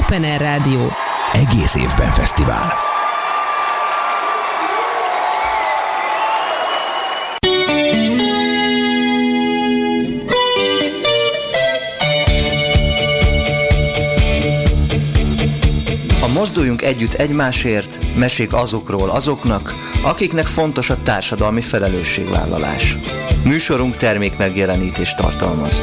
Open Air Rádió. Egész évben fesztivál. Mozduljunk együtt egymásért, mesék azokról azoknak, akiknek fontos a társadalmi felelősségvállalás. Műsorunk termék megjelenítést tartalmaz.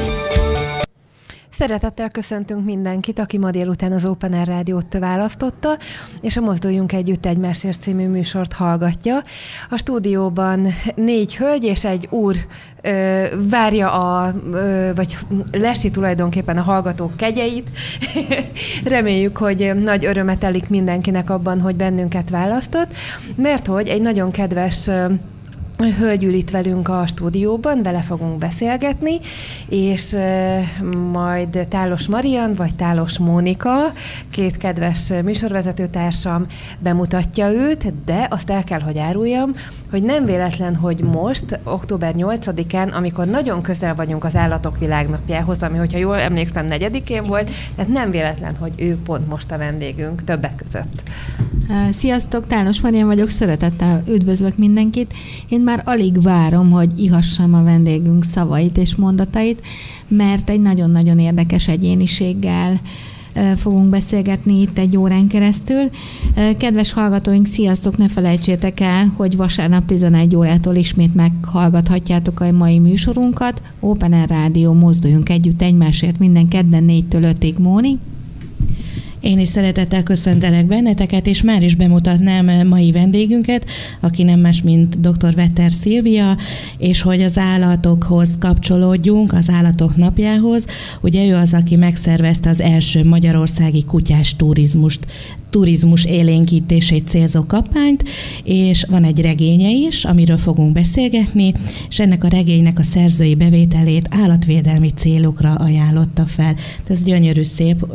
Szeretettel köszöntünk mindenkit, aki ma délután az Open Air Rádiót választotta, és a Mozduljunk Együtt Egymásért című műsort hallgatja. A stúdióban négy hölgy és egy úr ö, várja a, ö, vagy lesi tulajdonképpen a hallgatók kegyeit. Reméljük, hogy nagy örömet telik mindenkinek abban, hogy bennünket választott, mert hogy egy nagyon kedves hölgy ül itt velünk a stúdióban, vele fogunk beszélgetni, és majd Tálos Marian vagy Tálos Mónika, két kedves műsorvezetőtársam bemutatja őt, de azt el kell, hogy áruljam, hogy nem véletlen, hogy most, október 8-án, amikor nagyon közel vagyunk az állatok világnapjához, ami, hogyha jól emlékszem, negyedikén volt, tehát nem véletlen, hogy ő pont most a vendégünk többek között. Sziasztok, Tános Marian vagyok, szeretettel üdvözlök mindenkit. Én már alig várom, hogy ihassam a vendégünk szavait és mondatait, mert egy nagyon-nagyon érdekes egyéniséggel fogunk beszélgetni itt egy órán keresztül. Kedves hallgatóink, sziasztok, ne felejtsétek el, hogy vasárnap 11 órától ismét meghallgathatjátok a mai műsorunkat. Open Air Rádió, mozduljunk együtt egymásért minden kedden 4-től 5-ig, Móni. Én is szeretettel köszöntelek benneteket, és már is bemutatnám mai vendégünket, aki nem más, mint dr. Vetter Szilvia, és hogy az állatokhoz kapcsolódjunk, az állatok napjához. Ugye ő az, aki megszervezte az első magyarországi kutyás turizmust, turizmus élénkítését célzó kampányt, és van egy regénye is, amiről fogunk beszélgetni, és ennek a regénynek a szerzői bevételét állatvédelmi célokra ajánlotta fel. Ez gyönyörű szép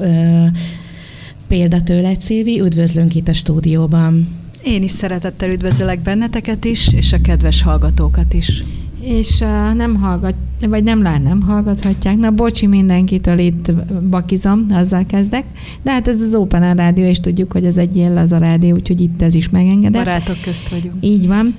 példa tőle, Szilvi, üdvözlünk itt a stúdióban. Én is szeretettel üdvözlök benneteket is, és a kedves hallgatókat is. És uh, nem hallgat, vagy nem lát, nem hallgathatják. Na, bocsi mindenkitől itt bakizom, azzal kezdek. De hát ez az Open Air Rádió, és tudjuk, hogy ez egy ilyen a rádió, úgyhogy itt ez is megengedett. Barátok közt vagyunk. Így van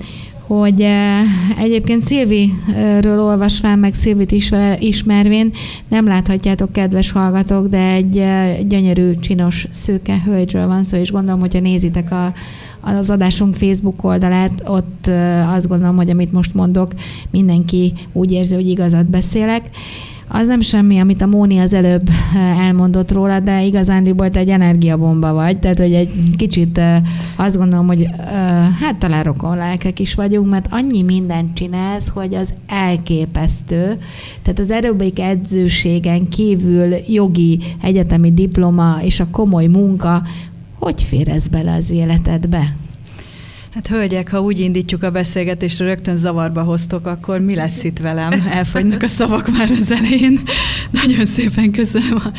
hogy eh, egyébként Szilviről olvasván, meg Szilvit ismervén nem láthatjátok, kedves hallgatók, de egy eh, gyönyörű, csinos, szőke hölgyről van szó, és gondolom, hogyha nézitek a, az adásunk Facebook oldalát, ott eh, azt gondolom, hogy amit most mondok, mindenki úgy érzi, hogy igazat beszélek az nem semmi, amit a Móni az előbb eh, elmondott róla, de igazándiból te egy energiabomba vagy, tehát hogy egy kicsit eh, azt gondolom, hogy eh, hát talán rokon lelkek is vagyunk, mert annyi mindent csinálsz, hogy az elképesztő. Tehát az aerobik edzőségen kívül jogi, egyetemi diploma és a komoly munka, hogy fér ez bele az életedbe? Hát hölgyek, ha úgy indítjuk a beszélgetést, rögtön zavarba hoztok, akkor mi lesz itt velem? Elfogynak a szavak már az elején. Nagyon szépen köszönöm a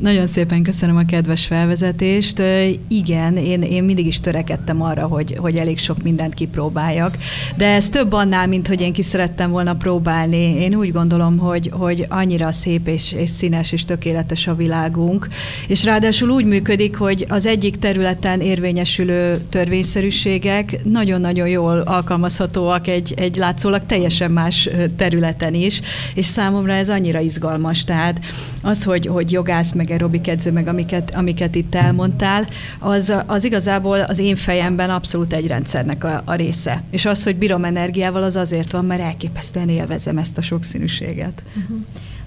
nagyon szépen köszönöm a kedves felvezetést. Igen, én, én mindig is törekedtem arra, hogy, hogy elég sok mindent kipróbáljak, de ez több annál, mint hogy én ki szerettem volna próbálni. Én úgy gondolom, hogy, hogy annyira szép és, és színes és tökéletes a világunk, és ráadásul úgy működik, hogy az egyik területen érvényesülő törvényszerűségek nagyon-nagyon jól alkalmazhatóak egy, egy látszólag teljesen más területen is, és számomra ez annyira izgalmas. Tehát az, hogy, hogy jogász meg aerobik edző, meg amiket, amiket itt elmondtál, az, az igazából az én fejemben abszolút egy rendszernek a, a része. És az, hogy bírom energiával, az azért van, mert elképesztően élvezem ezt a sokszínűséget. Uh-huh.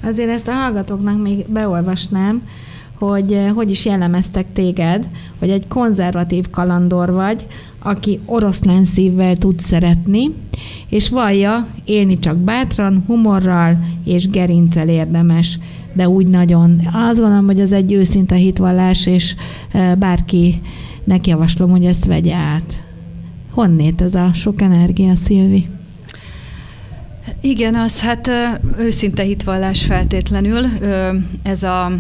Azért ezt a hallgatóknak még beolvasnám, hogy eh, hogy is jellemeztek téged, hogy egy konzervatív kalandor vagy, aki oroszlán szívvel tud szeretni, és vallja, élni csak bátran, humorral és gerincel érdemes de úgy nagyon. Azt gondolom, hogy ez egy őszinte hitvallás, és bárkinek javaslom, hogy ezt vegye át. Honnét ez a sok energia, Szilvi? Igen, az hát őszinte hitvallás feltétlenül. Ez a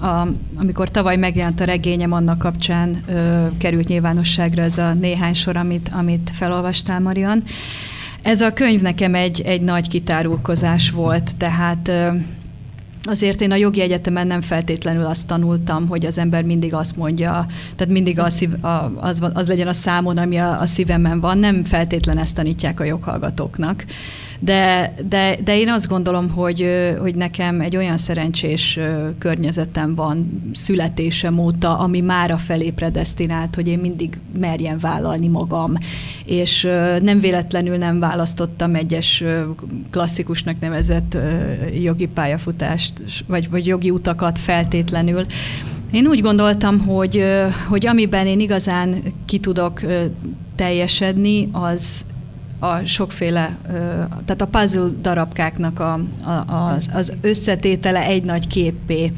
a, amikor tavaly megjelent a regényem, annak kapcsán ö, került nyilvánosságra ez a néhány sor, amit, amit felolvastál, Marian. Ez a könyv nekem egy, egy nagy kitárulkozás volt, tehát ö, azért én a jogi egyetemen nem feltétlenül azt tanultam, hogy az ember mindig azt mondja, tehát mindig az, szív, a, az, az legyen a számon, ami a, a szívemen van, nem feltétlen ezt tanítják a joghallgatóknak. De, de, de én azt gondolom, hogy, hogy nekem egy olyan szerencsés környezetem van születésem óta, ami már a felé predestinált, hogy én mindig merjem vállalni magam. És nem véletlenül nem választottam egyes klasszikusnak nevezett jogi pályafutást, vagy, vagy jogi utakat feltétlenül. Én úgy gondoltam, hogy, hogy amiben én igazán ki tudok teljesedni, az, a sokféle, tehát a puzzle darabkáknak a, a, az, az összetétele egy nagy képpé.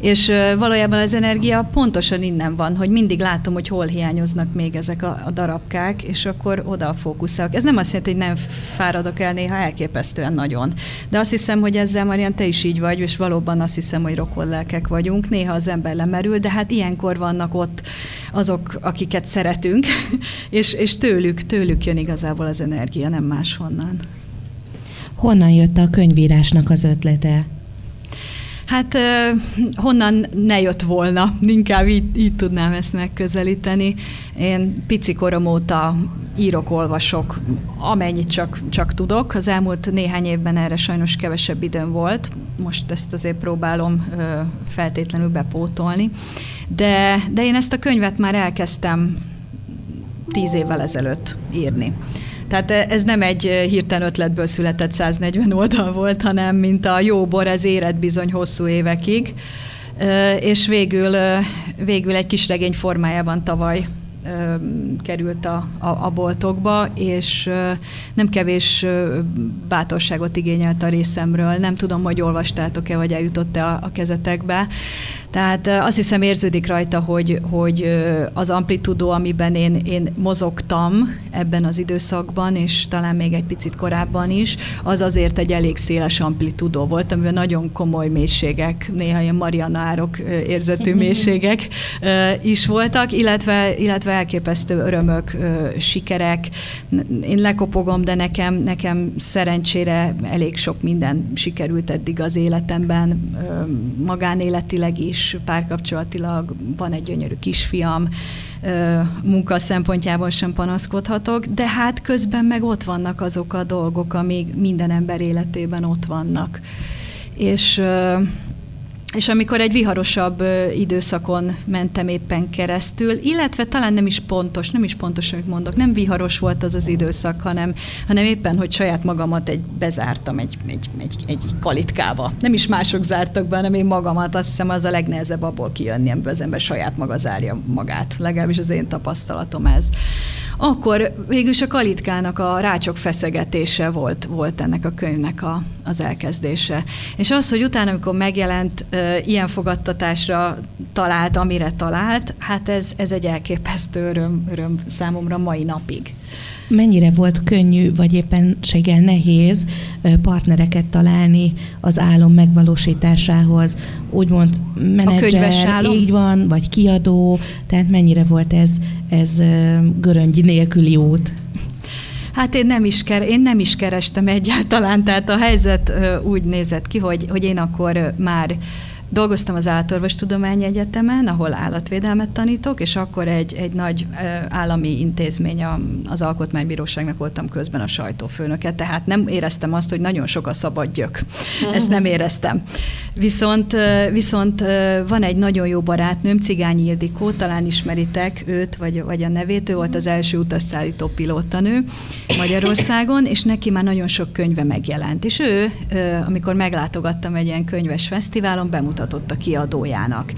És valójában az energia pontosan innen van, hogy mindig látom, hogy hol hiányoznak még ezek a, a darabkák, és akkor oda fókuszálok. Ez nem azt jelenti, hogy nem fáradok el néha elképesztően nagyon. De azt hiszem, hogy ezzel Marian te is így vagy, és valóban azt hiszem, hogy rokon lelkek vagyunk. Néha az ember lemerül, de hát ilyenkor vannak ott azok, akiket szeretünk, és, és tőlük, tőlük jön igazából az energia, nem máshonnan. Honnan jött a könyvírásnak az ötlete? Hát honnan ne jött volna, inkább így, így tudnám ezt megközelíteni. Én pici korom óta írok, olvasok, amennyit csak, csak tudok. Az elmúlt néhány évben erre sajnos kevesebb időm volt. Most ezt azért próbálom feltétlenül bepótolni. De, de én ezt a könyvet már elkezdtem tíz évvel ezelőtt írni. Tehát ez nem egy hirtelen ötletből született 140 oldal volt, hanem mint a jó bor, ez éred bizony hosszú évekig, és végül, végül egy kis regény formájában tavaly került a, a, a boltokba, és nem kevés bátorságot igényelt a részemről. Nem tudom, hogy olvastátok-e, vagy eljutott-e a, a kezetekbe. Tehát azt hiszem érződik rajta, hogy, hogy az amplitudó, amiben én, én mozogtam ebben az időszakban, és talán még egy picit korábban is, az azért egy elég széles amplitudó volt, amiben nagyon komoly mélységek, néha ilyen marianárok érzetű mélységek is voltak, illetve, illetve elképesztő örömök, sikerek. Én lekopogom, de nekem, nekem szerencsére elég sok minden sikerült eddig az életemben, magánéletileg is párkapcsolatilag, van egy gyönyörű kisfiam, munka szempontjából sem panaszkodhatok, de hát közben meg ott vannak azok a dolgok, amik minden ember életében ott vannak. És és amikor egy viharosabb időszakon mentem éppen keresztül, illetve talán nem is pontos, nem is pontos, amit mondok, nem viharos volt az az időszak, hanem, hanem éppen, hogy saját magamat egy bezártam egy, egy, egy, egy kalitkába. Nem is mások zártak be, hanem én magamat, azt hiszem az a legnehezebb abból kijönni, amiből az ember saját maga zárja magát. Legalábbis az én tapasztalatom ez akkor végülis a kalitkának a rácsok feszegetése volt, volt ennek a könyvnek a, az elkezdése. És az, hogy utána, amikor megjelent, ilyen fogadtatásra talált, amire talált, hát ez, ez egy elképesztő öröm, öröm számomra mai napig mennyire volt könnyű, vagy éppenséggel nehéz partnereket találni az álom megvalósításához? Úgymond menedzser, így van, vagy kiadó, tehát mennyire volt ez, ez göröngy nélküli út? Hát én nem, is ker, én nem is kerestem egyáltalán, tehát a helyzet úgy nézett ki, hogy, hogy én akkor már Dolgoztam az Állatorvostudományi Egyetemen, ahol állatvédelmet tanítok, és akkor egy, egy nagy állami intézmény, az Alkotmánybíróságnak voltam közben a sajtófőnöke, tehát nem éreztem azt, hogy nagyon sok a szabad gyök. Ezt nem éreztem. Viszont, viszont van egy nagyon jó barátnőm, Cigányi Ildikó, talán ismeritek őt, vagy, vagy a nevét, ő volt az első utasszállító pilótanő Magyarországon, és neki már nagyon sok könyve megjelent. És ő, amikor meglátogattam egy ilyen könyves fesztiválon, bemutatott bemutatott a kiadójának.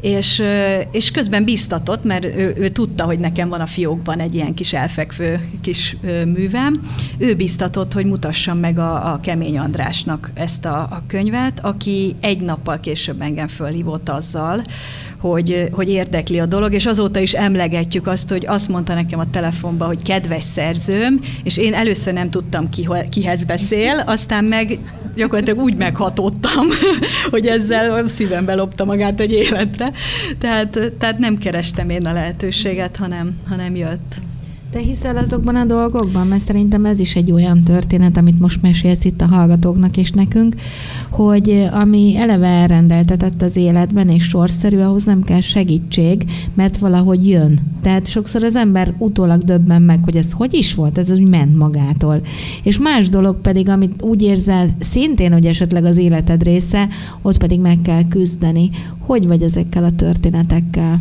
És, és közben biztatott, mert ő, ő tudta, hogy nekem van a fiókban egy ilyen kis elfekvő kis művem. Ő biztatott, hogy mutassam meg a, a Kemény Andrásnak ezt a, a könyvet, aki egy nappal később engem fölhívott azzal, hogy, hogy érdekli a dolog, és azóta is emlegetjük azt, hogy azt mondta nekem a telefonban, hogy kedves szerzőm, és én először nem tudtam ki, kihez beszél, aztán meg gyakorlatilag úgy meghatottam, hogy ezzel szívembe lopta magát egy életre. Tehát, tehát nem kerestem én a lehetőséget, hanem, hanem jött. Te hiszel azokban a dolgokban? Mert szerintem ez is egy olyan történet, amit most mesélsz itt a hallgatóknak és nekünk, hogy ami eleve elrendeltetett az életben és sorszerű, ahhoz nem kell segítség, mert valahogy jön. Tehát sokszor az ember utólag döbben meg, hogy ez hogy is volt, ez úgy ment magától. És más dolog pedig, amit úgy érzel szintén, hogy esetleg az életed része, ott pedig meg kell küzdeni. Hogy vagy ezekkel a történetekkel?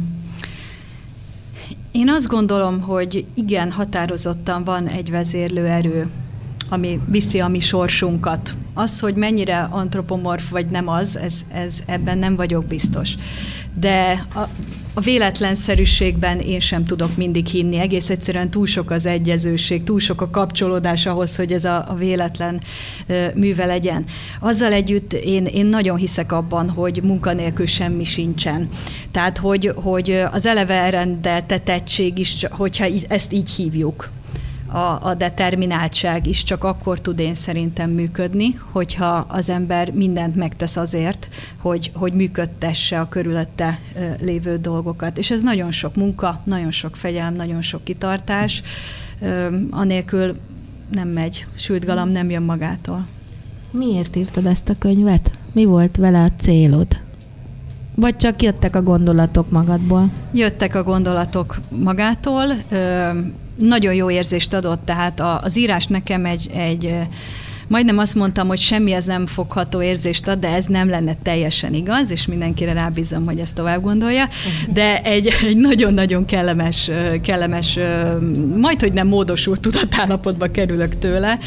Én azt gondolom, hogy igen, határozottan van egy vezérlő erő, ami viszi a mi sorsunkat. Az, hogy mennyire antropomorf vagy nem az, ez, ez ebben nem vagyok biztos. De a, a véletlenszerűségben én sem tudok mindig hinni. Egész egyszerűen túl sok az egyezőség, túl sok a kapcsolódás ahhoz, hogy ez a, véletlen ö, műve legyen. Azzal együtt én, én nagyon hiszek abban, hogy munkanélkül semmi sincsen. Tehát, hogy, hogy az eleve elrendeltetettség is, hogyha ezt így hívjuk, a, a determináltság is csak akkor tud én szerintem működni, hogyha az ember mindent megtesz azért, hogy, hogy működtesse a körülötte lévő dolgokat. És ez nagyon sok munka, nagyon sok fegyelm, nagyon sok kitartás, anélkül nem megy, sült galam nem jön magától. Miért írtad ezt a könyvet? Mi volt vele a célod? Vagy csak jöttek a gondolatok magadból? Jöttek a gondolatok magától nagyon jó érzést adott, tehát az írás nekem egy, egy majdnem azt mondtam, hogy semmi ez nem fogható érzést ad, de ez nem lenne teljesen igaz, és mindenkire rábízom, hogy ezt tovább gondolja, de egy, egy nagyon-nagyon kellemes, kellemes, majd, hogy nem módosult tudatállapotba kerülök tőle.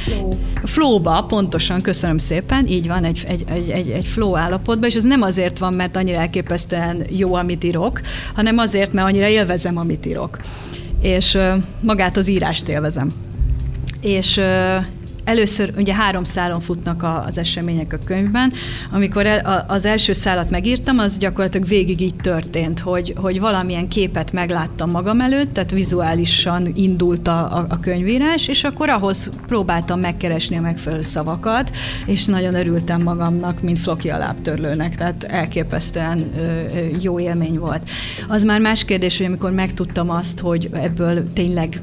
Flowba, pontosan, köszönöm szépen, így van, egy, egy, egy, egy, egy flow állapotban, és ez nem azért van, mert annyira elképesztően jó, amit írok, hanem azért, mert annyira élvezem, amit írok és magát az írást élvezem. És először ugye három szálon futnak az események a könyvben. Amikor az első szálat megírtam, az gyakorlatilag végig így történt, hogy, hogy valamilyen képet megláttam magam előtt, tehát vizuálisan indult a, a, a könyvírás, és akkor ahhoz próbáltam megkeresni a megfelelő szavakat, és nagyon örültem magamnak, mint floki a lábtörlőnek, tehát elképesztően jó élmény volt. Az már más kérdés, hogy amikor megtudtam azt, hogy ebből tényleg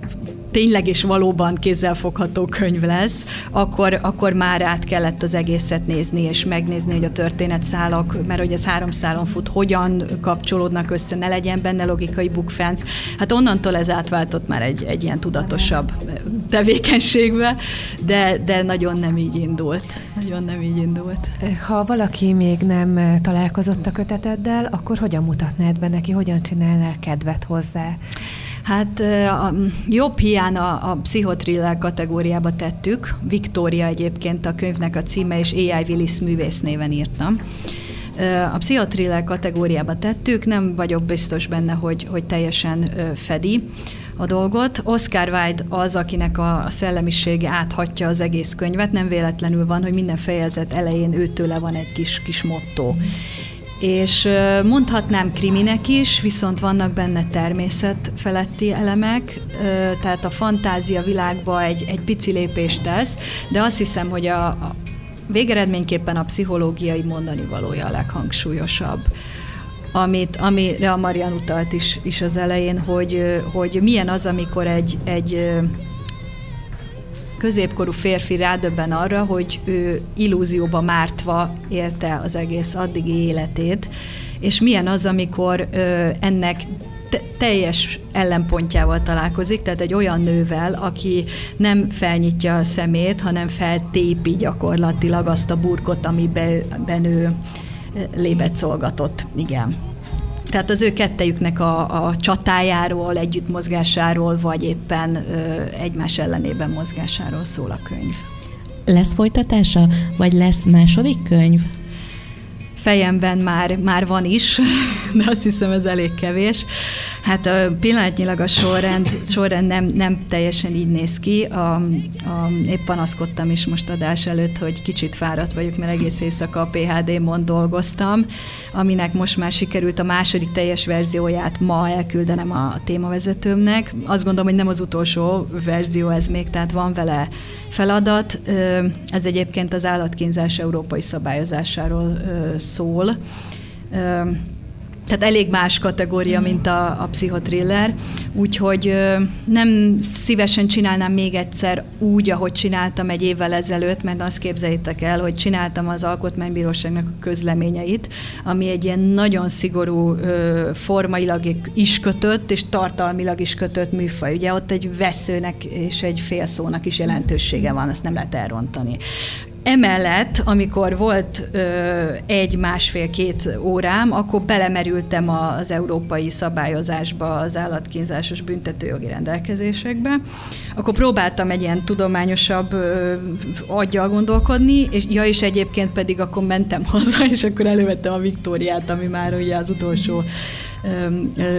tényleg és valóban kézzelfogható könyv lesz, akkor, akkor már át kellett az egészet nézni, és megnézni, hogy a történetszálak, mert hogy ez három szálon fut, hogyan kapcsolódnak össze, ne legyen benne logikai bukfenc. Hát onnantól ez átváltott már egy, egy ilyen tudatosabb tevékenységbe, de, de nagyon nem így indult. Nagyon nem így indult. Ha valaki még nem találkozott a köteteddel, akkor hogyan mutatnád be neki, hogyan csinálnál kedvet hozzá? Hát a jobb hiány a, a pszichotriller kategóriába tettük. Viktória egyébként a könyvnek a címe, és A.I. Willis művész néven írtam. A pszichotriller kategóriába tettük, nem vagyok biztos benne, hogy, hogy teljesen fedi a dolgot. Oscar Wilde az, akinek a szellemisége áthatja az egész könyvet, nem véletlenül van, hogy minden fejezet elején őtőle van egy kis, kis motto és mondhatnám kriminek is, viszont vannak benne természetfeletti elemek, tehát a fantázia világba egy, egy pici lépést tesz, de azt hiszem, hogy a, a végeredményképpen a pszichológiai mondani valója a leghangsúlyosabb amit, amire a Marian utalt is, is az elején, hogy, hogy milyen az, amikor egy, egy középkorú férfi rádöbben arra, hogy ő illúzióba mártva élte az egész addigi életét, és milyen az, amikor ö, ennek te- teljes ellenpontjával találkozik, tehát egy olyan nővel, aki nem felnyitja a szemét, hanem feltépi gyakorlatilag azt a burkot, amiben ő lébet szolgatott. Igen. Tehát az ő kettejüknek a, a csatájáról, együttmozgásáról, vagy éppen ö, egymás ellenében mozgásáról szól a könyv. Lesz folytatása, vagy lesz második könyv? fejemben már, már van is, de azt hiszem ez elég kevés. Hát a, pillanatnyilag a sorrend, sorrend nem, nem teljesen így néz ki. A, a, épp panaszkodtam is most adás előtt, hogy kicsit fáradt vagyok, mert egész éjszaka a PHD-mon dolgoztam, aminek most már sikerült a második teljes verzióját ma elküldenem a témavezetőmnek. Azt gondolom, hogy nem az utolsó verzió ez még, tehát van vele feladat. Ez egyébként az állatkínzás európai szabályozásáról szól tehát elég más kategória, mint a, a pszichotriller, úgyhogy nem szívesen csinálnám még egyszer úgy, ahogy csináltam egy évvel ezelőtt, mert azt képzeljétek el, hogy csináltam az Alkotmánybíróságnak a közleményeit, ami egy ilyen nagyon szigorú formailag is kötött, és tartalmilag is kötött műfaj. Ugye ott egy veszőnek és egy félszónak is jelentősége van, azt nem lehet elrontani. Emellett, amikor volt egy, másfél, két órám, akkor belemerültem az európai szabályozásba, az állatkínzásos büntetőjogi rendelkezésekbe. Akkor próbáltam egy ilyen tudományosabb ö, aggyal gondolkodni, és ja, és egyébként pedig akkor mentem haza, és akkor elővettem a Viktóriát, ami már ugye az utolsó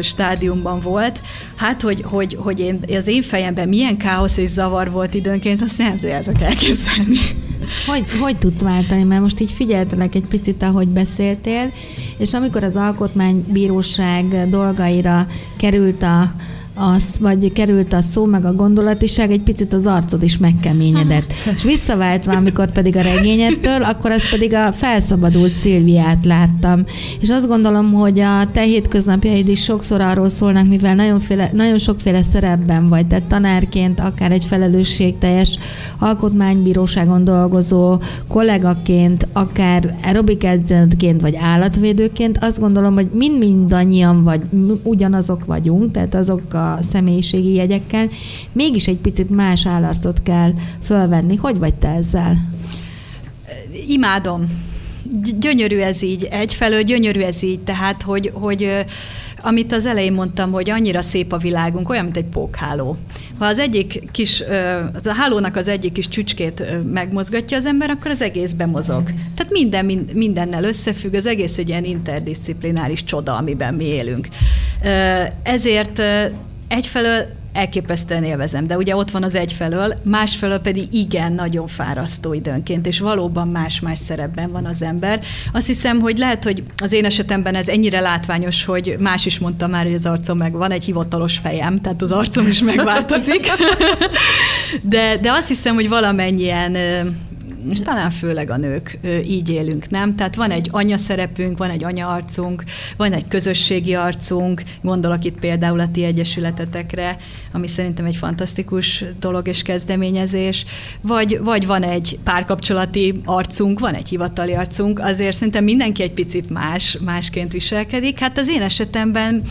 stádiumban volt. Hát, hogy, hogy, hogy én, az én fejemben milyen káosz és zavar volt időnként, azt nem tudjátok elképzelni. Hogy, hogy tudsz váltani? Mert most így figyeltelek egy picit, ahogy beszéltél, és amikor az alkotmánybíróság dolgaira került a, az, vagy került a szó, meg a gondolatiság, egy picit az arcod is megkeményedett. És visszaváltva, amikor pedig a regényettől, akkor az pedig a felszabadult Szilviát láttam. És azt gondolom, hogy a te hétköznapjaid is sokszor arról szólnak, mivel nagyonféle, nagyon sokféle szerepben vagy, tehát tanárként, akár egy felelősségteljes alkotmánybíróságon dolgozó kollégaként, akár aerobik edzőként, vagy állatvédőként, azt gondolom, hogy mind-mindannyian vagy ugyanazok vagyunk, tehát azok a személyiségi jegyekkel, mégis egy picit más állarcot kell fölvenni. Hogy vagy te ezzel? Imádom. Gyönyörű ez így. Egyfelől gyönyörű ez így, tehát, hogy, hogy amit az elején mondtam, hogy annyira szép a világunk, olyan, mint egy pókháló. Ha az egyik kis, az a hálónak az egyik kis csücskét megmozgatja az ember, akkor az egész bemozog. Tehát minden mindennel összefügg, az egész egy ilyen interdisziplináris csoda, amiben mi élünk. Ezért egyfelől elképesztően élvezem, de ugye ott van az egyfelől, másfelől pedig igen, nagyon fárasztó időnként, és valóban más-más szerepben van az ember. Azt hiszem, hogy lehet, hogy az én esetemben ez ennyire látványos, hogy más is mondta már, hogy az arcom meg van egy hivatalos fejem, tehát az arcom is megváltozik. de, de azt hiszem, hogy valamennyien és talán főleg a nők így élünk, nem? Tehát van egy anya szerepünk, van egy anya arcunk, van egy közösségi arcunk, gondolok itt például a ti egyesületetekre, ami szerintem egy fantasztikus dolog és kezdeményezés, vagy, vagy van egy párkapcsolati arcunk, van egy hivatali arcunk, azért szerintem mindenki egy picit más, másként viselkedik. Hát az én esetemben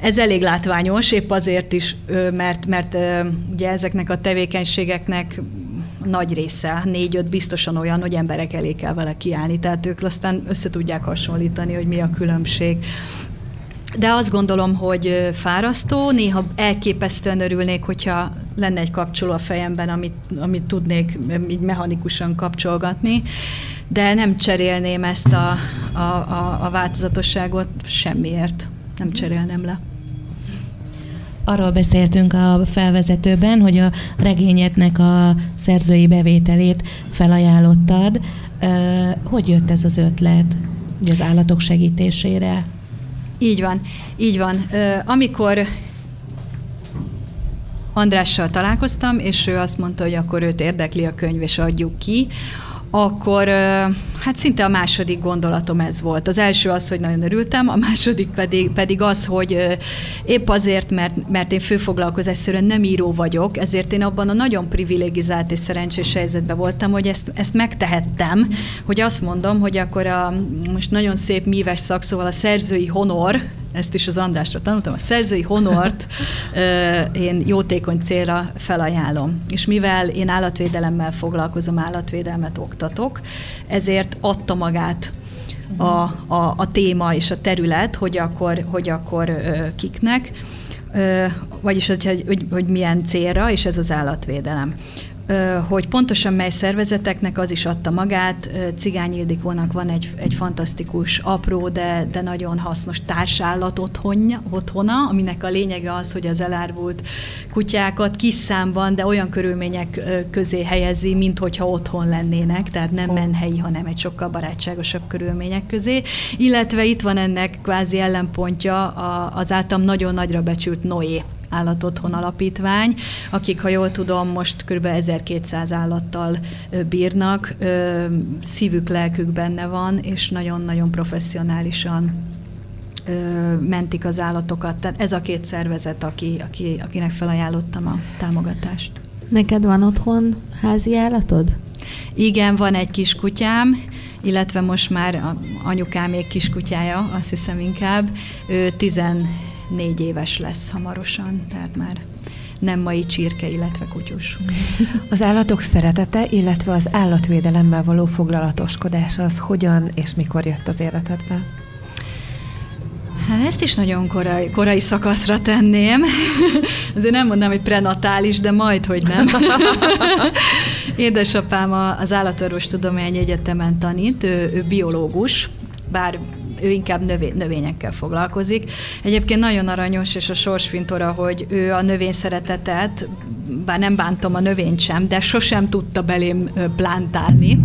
ez elég látványos, épp azért is, mert, mert ugye ezeknek a tevékenységeknek nagy része, négy-öt biztosan olyan, hogy emberek elé kell vele kiállni, tehát ők aztán össze hasonlítani, hogy mi a különbség. De azt gondolom, hogy fárasztó, néha elképesztően örülnék, hogyha lenne egy kapcsoló a fejemben, amit, amit tudnék így mechanikusan kapcsolgatni, de nem cserélném ezt a, a, a, a változatosságot semmiért. Nem cserélnem le. Arról beszéltünk a felvezetőben, hogy a regényednek a szerzői bevételét felajánlottad. Hogy jött ez az ötlet ugye az állatok segítésére? Így van, így van. Amikor Andrással találkoztam, és ő azt mondta, hogy akkor őt érdekli a könyv, és adjuk ki, akkor hát szinte a második gondolatom ez volt. Az első az, hogy nagyon örültem, a második pedig, pedig az, hogy épp azért, mert, mert én főfoglalkozásszerűen nem író vagyok, ezért én abban a nagyon privilegizált és szerencsés helyzetben voltam, hogy ezt, ezt megtehettem, hogy azt mondom, hogy akkor a most nagyon szép míves szakszóval a szerzői honor, ezt is az Andrásra tanultam, a szerzői honort én jótékony célra felajánlom. És mivel én állatvédelemmel foglalkozom, állatvédelmet oktatok, ezért adta magát a, a, a téma és a terület, hogy akkor, hogy akkor kiknek, vagyis hogy, hogy, hogy milyen célra, és ez az állatvédelem hogy pontosan mely szervezeteknek az is adta magát. Cigány Ildikónak van egy, egy fantasztikus, apró, de, de nagyon hasznos társállat otthonja, otthona, aminek a lényege az, hogy az elárvult kutyákat kis számban, de olyan körülmények közé helyezi, mint hogyha otthon lennének, tehát nem menhelyi, hanem egy sokkal barátságosabb körülmények közé. Illetve itt van ennek kvázi ellenpontja az általam nagyon nagyra becsült Noé állatotthon alapítvány, akik, ha jól tudom, most kb. 1200 állattal bírnak, szívük, lelkük benne van, és nagyon-nagyon professzionálisan mentik az állatokat. Tehát ez a két szervezet, aki, aki, akinek felajánlottam a támogatást. Neked van otthon házi állatod? Igen, van egy kiskutyám, illetve most már anyukám még kiskutyája, azt hiszem inkább. Ő 14 éves lesz hamarosan, tehát már nem mai csirke, illetve kutyus. Az állatok szeretete, illetve az állatvédelemmel való foglalatoskodás az hogyan és mikor jött az életedbe? Hát ezt is nagyon korai, korai szakaszra tenném. Azért nem mondom, hogy prenatális, de majd, hogy nem. Édesapám az Állatorvostudományi Egyetemen tanít, ő, ő biológus, bár ő inkább növé, növényekkel foglalkozik. Egyébként nagyon aranyos, és a sorsfintora, hogy ő a növény szeretetet, bár nem bántom a növényt sem, de sosem tudta belém plántálni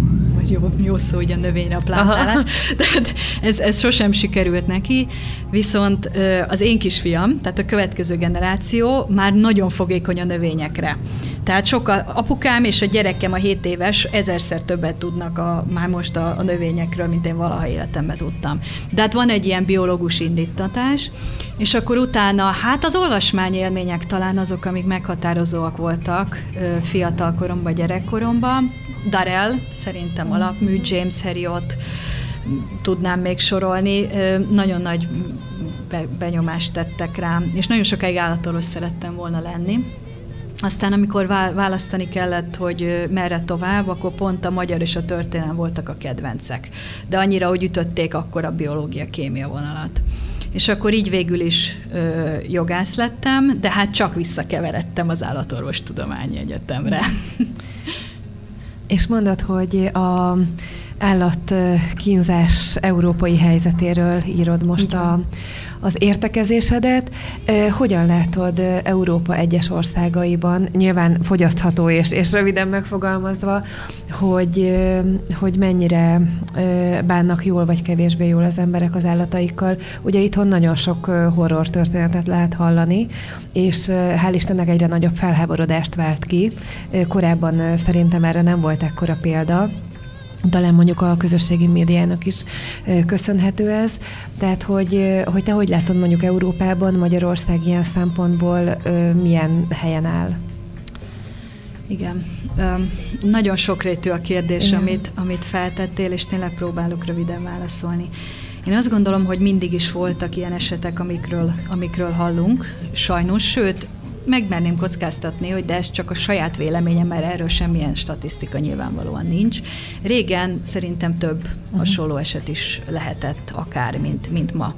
jó, jó szó ugye a növényre a plántálás, tehát ez, ez sosem sikerült neki, viszont az én kisfiam, tehát a következő generáció már nagyon fogékony a növényekre. Tehát sokkal apukám és a gyerekem a 7 éves ezerszer többet tudnak a, már most a, a növényekről, mint én valaha életemben tudtam. De hát van egy ilyen biológus indítatás, és akkor utána, hát az olvasmány élmények talán azok, amik meghatározóak voltak fiatal koromban, gyerekkoromban, Darrell, szerintem alapmű, James Herriot, tudnám még sorolni, nagyon nagy benyomást tettek rám, és nagyon sokáig állatorvos szerettem volna lenni. Aztán, amikor választani kellett, hogy merre tovább, akkor pont a magyar és a történelem voltak a kedvencek. De annyira, hogy ütötték akkor a biológia-kémia vonalat. És akkor így végül is ö, jogász lettem, de hát csak visszakeveredtem az Állatorvostudományi Egyetemre. És mondod, hogy a állatkínzás európai helyzetéről írod most a, az értekezésedet. Hogyan látod Európa egyes országaiban, nyilván fogyasztható és, és röviden megfogalmazva, hogy, hogy mennyire bánnak jól vagy kevésbé jól az emberek az állataikkal. Ugye itthon nagyon sok horror történetet lehet hallani, és hál' Istennek egyre nagyobb felháborodást vált ki. Korábban szerintem erre nem volt ekkora példa talán mondjuk a közösségi médiának is köszönhető ez. Tehát, hogy, hogy te hogy látod mondjuk Európában, Magyarország ilyen szempontból milyen helyen áll? Igen. Nagyon sokrétű a kérdés, Igen. amit, amit feltettél, és tényleg próbálok röviden válaszolni. Én azt gondolom, hogy mindig is voltak ilyen esetek, amikről, amikről hallunk, sajnos, sőt, megmerném kockáztatni, hogy de ez csak a saját véleményem, mert erről semmilyen statisztika nyilvánvalóan nincs. Régen szerintem több mhm. hasonló eset is lehetett akár, mint, mint ma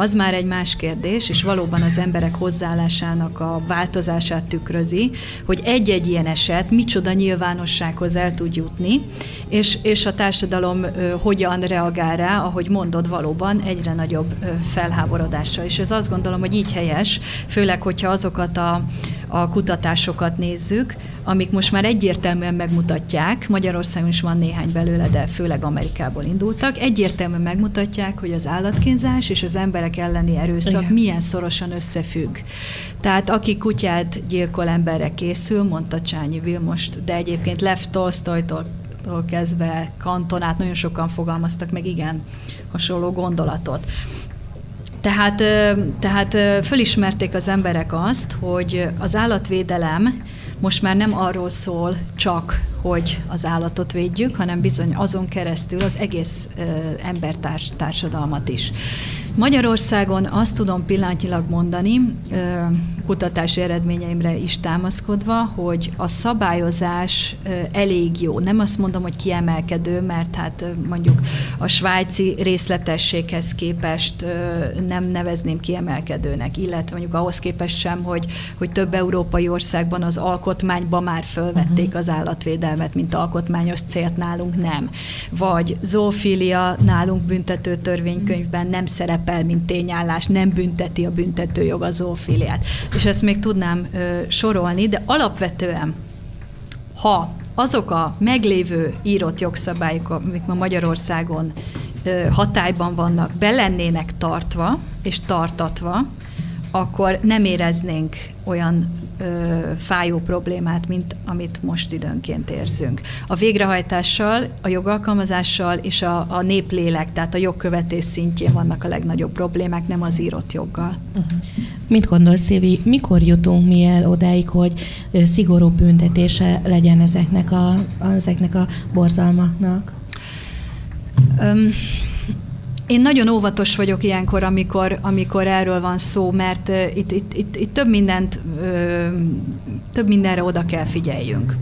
az már egy más kérdés, és valóban az emberek hozzáállásának a változását tükrözi, hogy egy-egy ilyen eset micsoda nyilvánossághoz el tud jutni, és, és a társadalom ö, hogyan reagál rá, ahogy mondod, valóban egyre nagyobb ö, felháborodással. És ez azt gondolom, hogy így helyes, főleg, hogyha azokat a, a kutatásokat nézzük, amik most már egyértelműen megmutatják, Magyarországon is van néhány belőle, de főleg Amerikából indultak, egyértelműen megmutatják, hogy az állatkínzás és az emberek elleni erőszak Igen. milyen szorosan összefügg. Tehát aki kutyát gyilkol emberre készül, mondta Csányi Vilmost, de egyébként Lev Tolstoytól kezdve kantonát nagyon sokan fogalmaztak meg igen hasonló gondolatot. Tehát, tehát fölismerték az emberek azt, hogy az állatvédelem most már nem arról szól csak, hogy az állatot védjük, hanem bizony azon keresztül az egész embertársadalmat is. Magyarországon azt tudom pillanatilag mondani, kutatási eredményeimre is támaszkodva, hogy a szabályozás elég jó. Nem azt mondom, hogy kiemelkedő, mert hát mondjuk a svájci részletességhez képest nem nevezném kiemelkedőnek, illetve mondjuk ahhoz képest sem, hogy, hogy több európai országban az alkotmányba már fölvették uh-huh. az állatvédelmet, mint alkotmányos célt nálunk nem. Vagy zoofília nálunk büntető törvénykönyvben nem szerepel, mint tényállás, nem bünteti a büntetőjog a zoofiliát. És ezt még tudnám ö, sorolni, de alapvetően, ha azok a meglévő írott jogszabályok, amik ma Magyarországon hatályban vannak, be lennének tartva és tartatva, akkor nem éreznénk olyan ö, fájó problémát, mint amit most időnként érzünk. A végrehajtással, a jogalkalmazással és a, a néplélek, tehát a jogkövetés szintjén vannak a legnagyobb problémák, nem az írott joggal. Uh-huh. Mit gondolsz, Szévi, mikor jutunk mi el odáig, hogy szigorú büntetése legyen ezeknek a, ezeknek a borzalmaknak? Um, én nagyon óvatos vagyok ilyenkor, amikor, amikor erről van szó, mert itt, itt, itt, itt több mindent, több mindenre oda kell figyeljünk.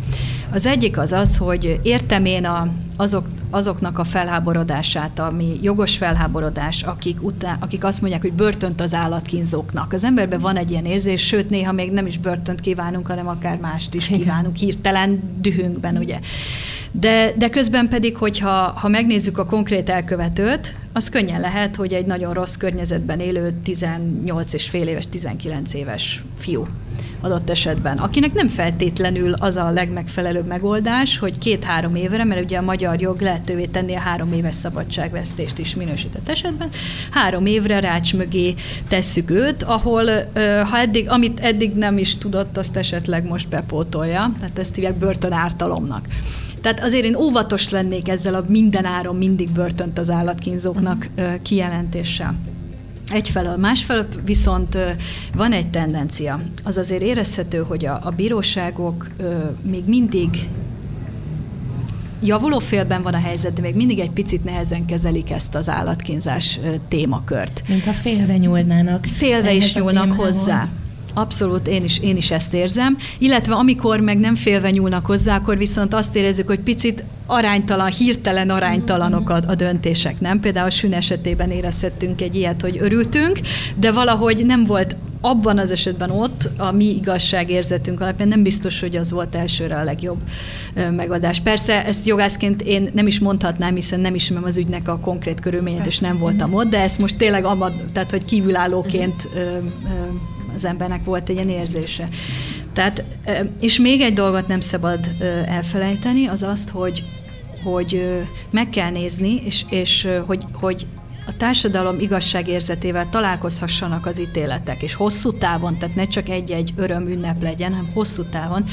Az egyik az az, hogy értem én a, azok, azoknak a felháborodását, ami jogos felháborodás, akik, után, akik azt mondják, hogy börtönt az állatkínzóknak. Az emberben van egy ilyen érzés, sőt, néha még nem is börtönt kívánunk, hanem akár mást is kívánunk, hirtelen dühünkben, ugye. De, de közben pedig, hogyha ha megnézzük a konkrét elkövetőt, az könnyen lehet, hogy egy nagyon rossz környezetben élő 18 és fél éves, 19 éves fiú adott esetben, akinek nem feltétlenül az a legmegfelelőbb megoldás, hogy két-három évre, mert ugye a magyar jog lehetővé tenni a három éves szabadságvesztést is minősített esetben, három évre rács mögé tesszük őt, ahol ha eddig, amit eddig nem is tudott, azt esetleg most bepótolja, tehát ezt hívják börtönártalomnak. Tehát azért én óvatos lennék ezzel a mindenáron mindig börtönt az állatkínzóknak kijelentéssel. Egyfelől, másfelől viszont van egy tendencia. Az azért érezhető, hogy a, a bíróságok még mindig javuló félben van a helyzet, de még mindig egy picit nehezen kezelik ezt az állatkínzás témakört. Mint a félve nyúlnának. Félve is nyúlnak hozzá. Abszolút, én is, én is ezt érzem. Illetve amikor meg nem félve nyúlnak hozzá, akkor viszont azt érezzük, hogy picit aránytalan, hirtelen aránytalanok a, a döntések, nem? Például a Sün esetében érezhettünk egy ilyet, hogy örültünk, de valahogy nem volt abban az esetben ott a mi igazságérzetünk alapján nem biztos, hogy az volt elsőre a legjobb megoldás. Persze ezt jogászként én nem is mondhatnám, hiszen nem ismerem az ügynek a konkrét körülményét, és nem voltam ott, de ezt most tényleg amad, tehát hogy kívülállóként az embernek volt egy ilyen érzése. Tehát, és még egy dolgot nem szabad elfelejteni, az azt, hogy, hogy meg kell nézni, és, és hogy, hogy a társadalom igazságérzetével találkozhassanak az ítéletek, és hosszú távon, tehát ne csak egy-egy öröm ünnep legyen, hanem hosszú távon,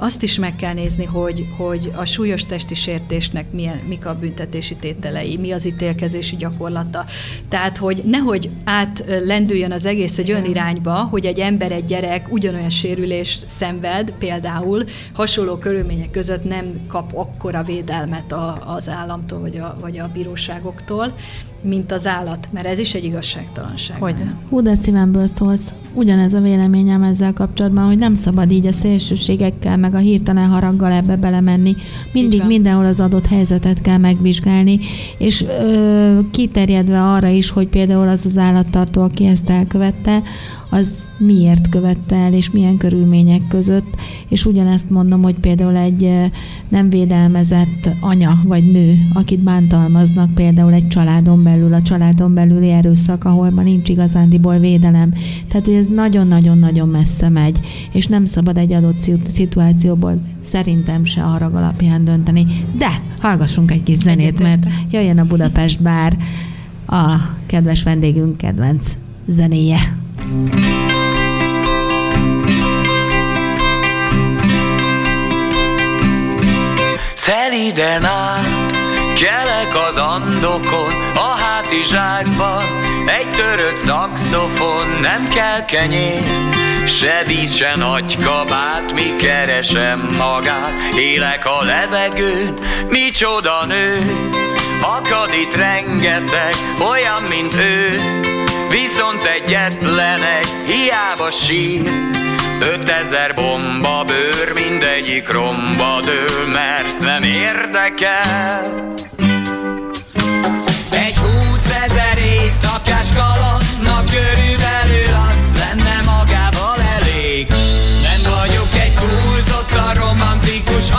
azt is meg kell nézni, hogy, hogy a súlyos testi sértésnek milyen, mik a büntetési tételei, mi az ítélkezési gyakorlata. Tehát, hogy nehogy átlendüljön az egész egy olyan irányba, hogy egy ember, egy gyerek ugyanolyan sérülést szenved, például hasonló körülmények között nem kap akkora védelmet a, az államtól vagy a, vagy a bíróságoktól, mint az állat, mert ez is egy igazságtalanság. Hogy Hú, de szívemből szólsz. Ugyanez a véleményem ezzel kapcsolatban, hogy nem szabad így a szélsőségekkel, meg a hirtelen haraggal ebbe belemenni. Mindig mindenhol az adott helyzetet kell megvizsgálni, és ö, kiterjedve arra is, hogy például az az állattartó, aki ezt elkövette, az miért követte el, és milyen körülmények között. És ugyanezt mondom, hogy például egy nem védelmezett anya vagy nő, akit bántalmaznak például egy családon belül, a családon belüli erőszak, ahol ma nincs igazándiból védelem. Tehát, hogy ez nagyon-nagyon-nagyon messze megy, és nem szabad egy adott szituációból szerintem se a harag alapján dönteni. De hallgassunk egy kis zenét, mert jöjjön a Budapest bár a kedves vendégünk kedvenc zenéje. Szeliden át, kelek az andokon, a hátizsákban, egy törött szakszofon, nem kell kenyér, se víz, se nagy kabát, mi keresem magát, élek a levegőn, micsoda nő, akad itt rengeteg, olyan, mint ő, Viszont egyetlen egy hiába sír. Ötezer bomba bőr, mindegyik romba dől, mert nem érdekel. Egy húszezer éjszakás kalandnak körülbelül az lenne magával elég. Nem vagyok egy túlzottan romantikus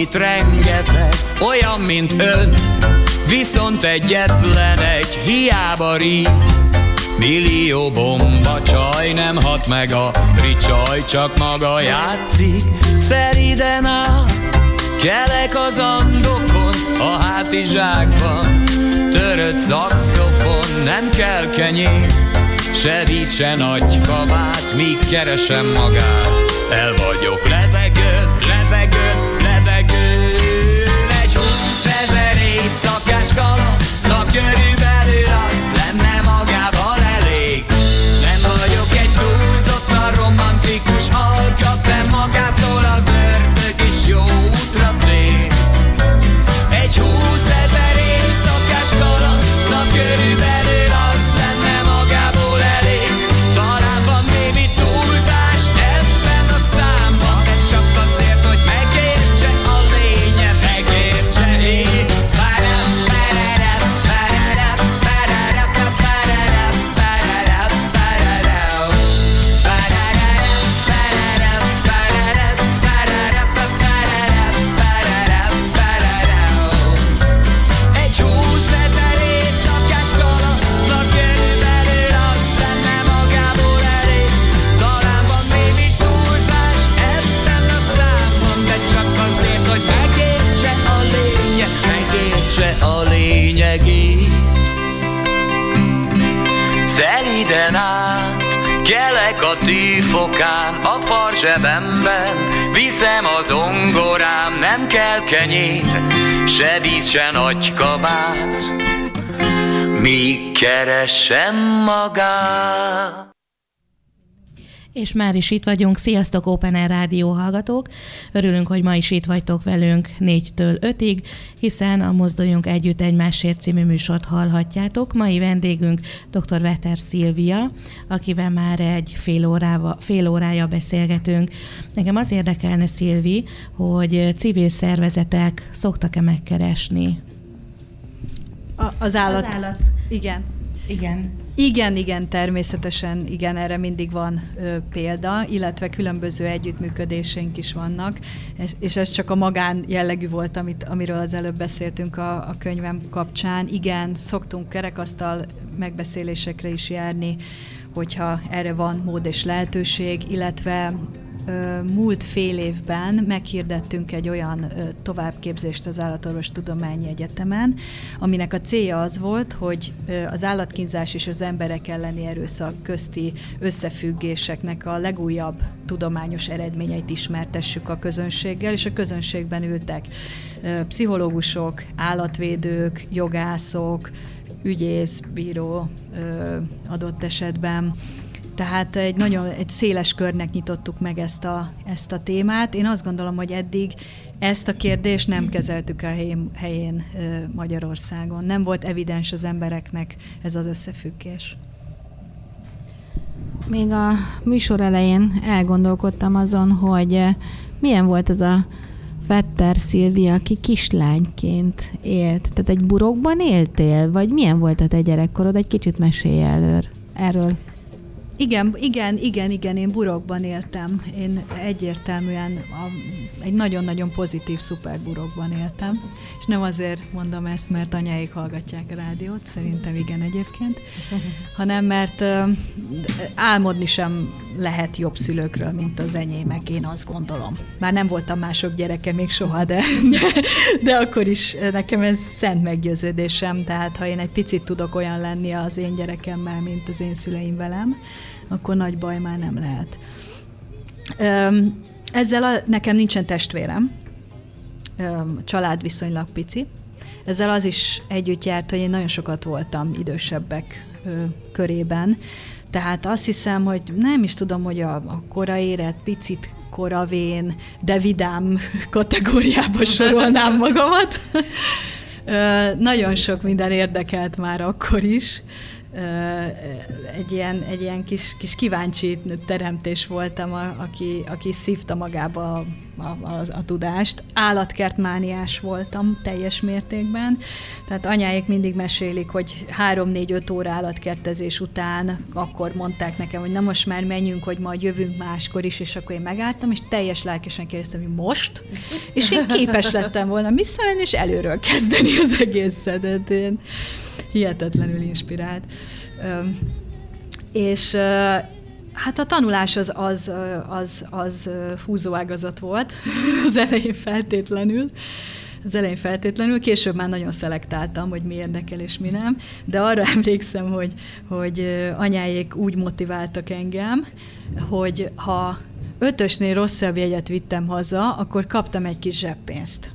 Itt rengeteg, olyan, mint ön. Viszont egyetlen egy hiába ríg Millió bomba csaj nem hat meg a tricsaj Csak maga játszik, szeriden áll Kelek az andokon, a hátizsákban. Törött szakszofon, nem kell kenyér. Se víz, se nagy kabát, míg keresem magát. El vagyok levegőn, yo a farzsebemben Viszem az ongorám, nem kell kenyér, se víz, se nagy kabát. Míg keresem magát És már is itt vagyunk. Sziasztok, Open Air Rádió hallgatók! Örülünk, hogy ma is itt vagytok velünk 4-től 5-ig, hiszen a Mozduljunk Együtt Egymásért című műsort hallhatjátok. Mai vendégünk dr. Veter Szilvia, akivel már egy fél, órával, fél órája beszélgetünk. Nekem az érdekelne, Szilvi, hogy civil szervezetek szoktak-e megkeresni? A, az állat. Az állat. Igen. Igen. Igen, igen, természetesen igen, erre mindig van ö, példa, illetve különböző együttműködéseink is vannak, és, és ez csak a magán jellegű volt, amit, amiről az előbb beszéltünk a, a könyvem kapcsán. Igen, szoktunk kerekasztal megbeszélésekre is járni, hogyha erre van mód és lehetőség, illetve múlt fél évben meghirdettünk egy olyan továbbképzést az Állatorvos Tudományi Egyetemen, aminek a célja az volt, hogy az állatkínzás és az emberek elleni erőszak közti összefüggéseknek a legújabb tudományos eredményeit ismertessük a közönséggel, és a közönségben ültek pszichológusok, állatvédők, jogászok, ügyész, bíró adott esetben, tehát egy nagyon egy széles körnek nyitottuk meg ezt a, ezt a témát. Én azt gondolom, hogy eddig ezt a kérdést nem kezeltük a helyén, helyén Magyarországon. Nem volt evidens az embereknek ez az összefüggés. Még a műsor elején elgondolkodtam azon, hogy milyen volt az a Vetter Szilvia, aki kislányként élt. Tehát egy burokban éltél? Vagy milyen volt a te gyerekkorod? Egy kicsit mesélj elől, erről. Igen, igen, igen, igen, én burokban éltem. Én egyértelműen a, egy nagyon-nagyon pozitív szuper burokban éltem. És nem azért mondom ezt, mert anyáik hallgatják a rádiót, szerintem igen egyébként, hanem mert uh, álmodni sem lehet jobb szülőkről, mint az enyémek, én azt gondolom. Már nem voltam mások gyereke még soha, de, de, de akkor is nekem ez szent meggyőződésem, tehát ha én egy picit tudok olyan lenni az én gyerekemmel, mint az én szüleim velem, akkor nagy baj már nem lehet. Ezzel a, nekem nincsen testvérem, család viszonylag pici. Ezzel az is együtt járt, hogy én nagyon sokat voltam idősebbek körében, tehát azt hiszem, hogy nem is tudom, hogy a, a koraéret picit koravén, de vidám kategóriába sorolnám magamat. Nagyon sok minden érdekelt már akkor is egy ilyen, egy ilyen kis, kis kíváncsi teremtés voltam, a, aki, aki szívta magába a, a, a, tudást. Állatkertmániás voltam teljes mértékben, tehát anyáik mindig mesélik, hogy három-négy-öt óra állatkertezés után akkor mondták nekem, hogy na most már menjünk, hogy majd jövünk máskor is, és akkor én megálltam, és teljes lelkesen kérdeztem, hogy most? És én képes lettem volna visszamenni, és előről kezdeni az egészet. Tehát én hihetetlenül inspirált. És hát a tanulás az, az, az, az húzóágazat volt az elején feltétlenül. Az elején feltétlenül, később már nagyon szelektáltam, hogy mi érdekel és mi nem, de arra emlékszem, hogy, hogy anyáék úgy motiváltak engem, hogy ha ötösnél rosszabb jegyet vittem haza, akkor kaptam egy kis zseppénzt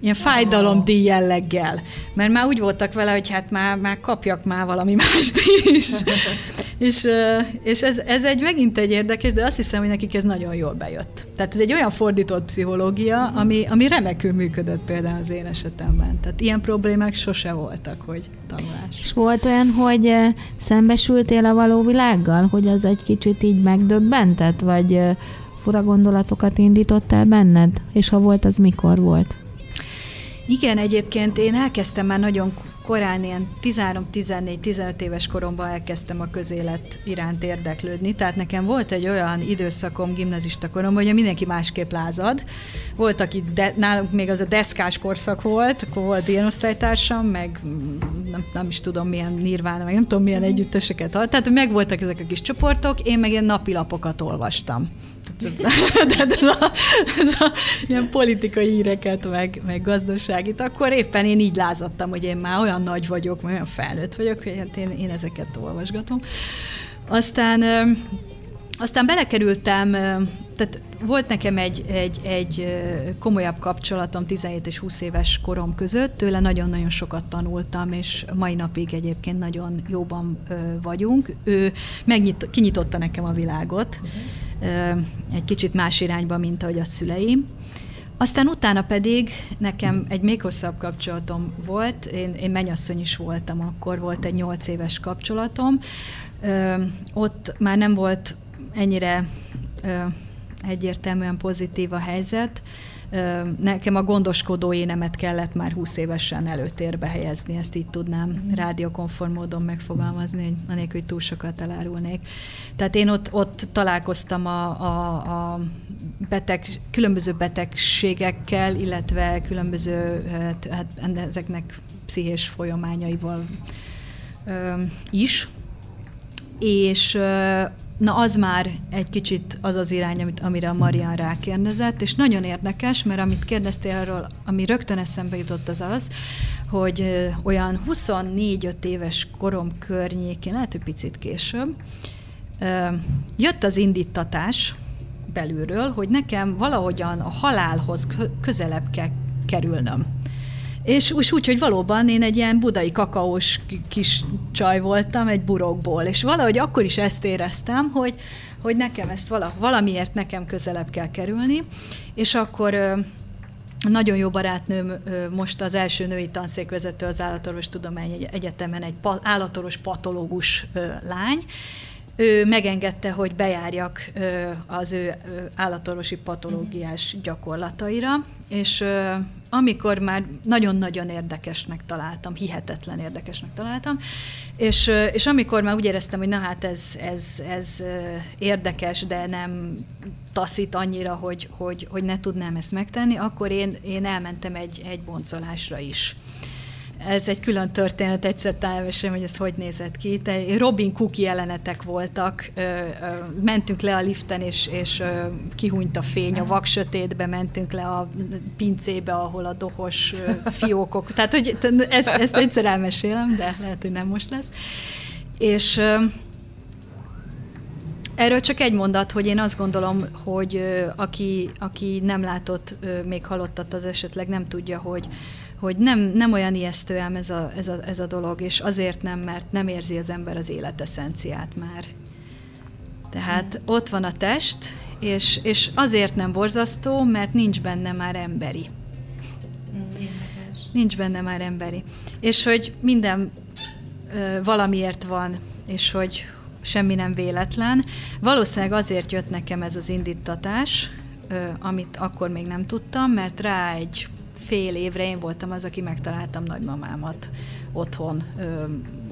ilyen fájdalomdíj jelleggel. Mert már úgy voltak vele, hogy hát már, már kapjak már valami mást is. És és ez, ez egy megint egy érdekes, de azt hiszem, hogy nekik ez nagyon jól bejött. Tehát ez egy olyan fordított pszichológia, ami, ami remekül működött például az én esetemben. Tehát ilyen problémák sose voltak, hogy tanulás. És volt olyan, hogy szembesültél a való világgal, hogy az egy kicsit így megdöbbentett, vagy fura gondolatokat indítottál benned? És ha volt, az mikor volt? Igen, egyébként én elkezdtem már nagyon korán, ilyen 13-14-15 éves koromban elkezdtem a közélet iránt érdeklődni, tehát nekem volt egy olyan időszakom gimnazista koromban, hogy mindenki másképp lázad. Volt, aki de, nálunk még az a deszkás korszak volt, akkor volt ilyen osztálytársam, meg nem, nem is tudom milyen nirvána, meg nem tudom milyen együtteseket Tehát megvoltak ezek a kis csoportok, én meg ilyen napilapokat olvastam tehát ez a, ez a ilyen politikai híreket, meg, meg gazdaságit, akkor éppen én így lázadtam, hogy én már olyan nagy vagyok, meg olyan felnőtt vagyok, hogy hát én, én ezeket olvasgatom. Aztán aztán belekerültem, tehát volt nekem egy, egy, egy komolyabb kapcsolatom 17 és 20 éves korom között, tőle nagyon-nagyon sokat tanultam, és mai napig egyébként nagyon jóban vagyunk. Ő megnyit, kinyitotta nekem a világot, uh-huh egy kicsit más irányba, mint ahogy a szüleim. Aztán utána pedig nekem egy még hosszabb kapcsolatom volt, én, én mennyasszony is voltam, akkor volt egy nyolc éves kapcsolatom. Ott már nem volt ennyire egyértelműen pozitív a helyzet, Nekem a gondoskodó énemet kellett már 20 évesen előtérbe helyezni, ezt így tudnám rádiókonform módon megfogalmazni, hogy anélkül, hogy túl sokat elárulnék. Tehát én ott, ott találkoztam a, a, a beteg, különböző betegségekkel, illetve különböző, hát, hát ezeknek pszichés folyamányaival is, és Na az már egy kicsit az az irány, amit, amire a Marian rákérdezett, és nagyon érdekes, mert amit kérdeztél arról, ami rögtön eszembe jutott az az, hogy olyan 24-5 éves korom környékén, lehet, hogy picit később, jött az indítatás belülről, hogy nekem valahogyan a halálhoz közelebb kell kerülnöm. És úgy, hogy valóban én egy ilyen budai kakaós kis csaj voltam, egy burokból, és valahogy akkor is ezt éreztem, hogy, hogy nekem ezt vala, valamiért nekem közelebb kell kerülni, és akkor nagyon jó barátnőm most az első női tanszékvezető az Állatorvos Tudományi Egyetemen, egy állatorvos patológus lány, ő megengedte, hogy bejárjak az ő állatorvosi patológiás gyakorlataira, és amikor már nagyon-nagyon érdekesnek találtam, hihetetlen érdekesnek találtam, és, és amikor már úgy éreztem, hogy na hát ez, ez, ez érdekes, de nem taszít annyira, hogy, hogy, hogy ne tudnám ezt megtenni, akkor én, én elmentem egy, egy boncolásra is ez egy külön történet, egyszer elmesélem, hogy ez hogy nézett ki. Te Robin Cook jelenetek voltak, mentünk le a liften, és, és kihúnyt a fény, a vak sötétbe mentünk le a pincébe, ahol a dohos fiókok. Tehát, hogy ezt, ezt egyszer elmesélem, de lehet, hogy nem most lesz. És Erről csak egy mondat, hogy én azt gondolom, hogy aki, aki nem látott még halottat, az esetleg nem tudja, hogy, hogy nem, nem olyan ijesztő ám ez a, ez, a, ez a dolog, és azért nem, mert nem érzi az ember az élet eszenciát már. Tehát ott van a test, és, és azért nem borzasztó, mert nincs benne már emberi. Nincs benne már emberi. És hogy minden ö, valamiért van, és hogy semmi nem véletlen. Valószínűleg azért jött nekem ez az indítatás, ö, amit akkor még nem tudtam, mert rá egy fél évre én voltam az, aki megtaláltam nagymamámat otthon, ö,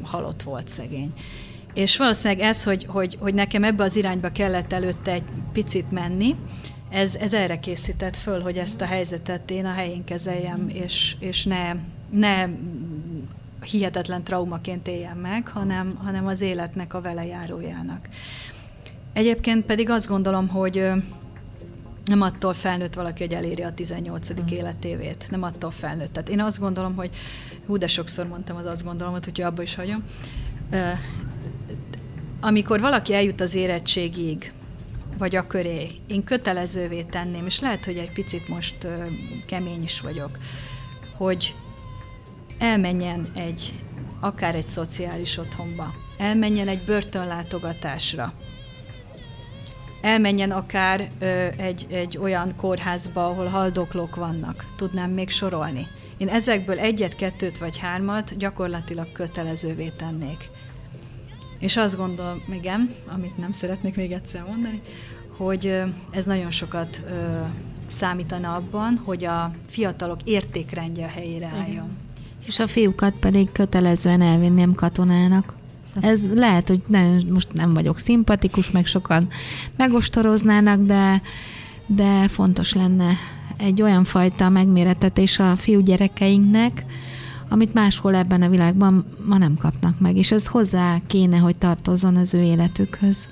halott volt szegény. És valószínűleg ez, hogy, hogy, hogy nekem ebbe az irányba kellett előtte egy picit menni, ez, ez erre készített föl, hogy ezt a helyzetet én a helyén kezeljem, és, és ne, ne hihetetlen traumaként éljem meg, hanem, hanem az életnek a velejárójának. Egyébként pedig azt gondolom, hogy nem attól felnőtt valaki, hogy eléri a 18. Mm. életévét. Nem attól felnőtt. Tehát én azt gondolom, hogy hú, de sokszor mondtam az azt gondolom, hogy abba is hagyom. Amikor valaki eljut az érettségig, vagy a köré, én kötelezővé tenném, és lehet, hogy egy picit most kemény is vagyok, hogy elmenjen egy, akár egy szociális otthonba, elmenjen egy börtönlátogatásra, elmenjen akár ö, egy, egy olyan kórházba, ahol haldoklók vannak. Tudnám még sorolni. Én ezekből egyet, kettőt vagy hármat gyakorlatilag kötelezővé tennék. És azt gondolom, igen, amit nem szeretnék még egyszer mondani, hogy ez nagyon sokat ö, számítana abban, hogy a fiatalok értékrendje a helyére álljon. És a fiúkat pedig kötelezően elvinném katonának. Ez lehet, hogy nem, most nem vagyok szimpatikus, meg sokan megostoroznának, de, de fontos lenne egy olyan fajta megméretetés a fiúgyerekeinknek, amit máshol ebben a világban ma nem kapnak meg, és ez hozzá kéne, hogy tartozzon az ő életükhöz.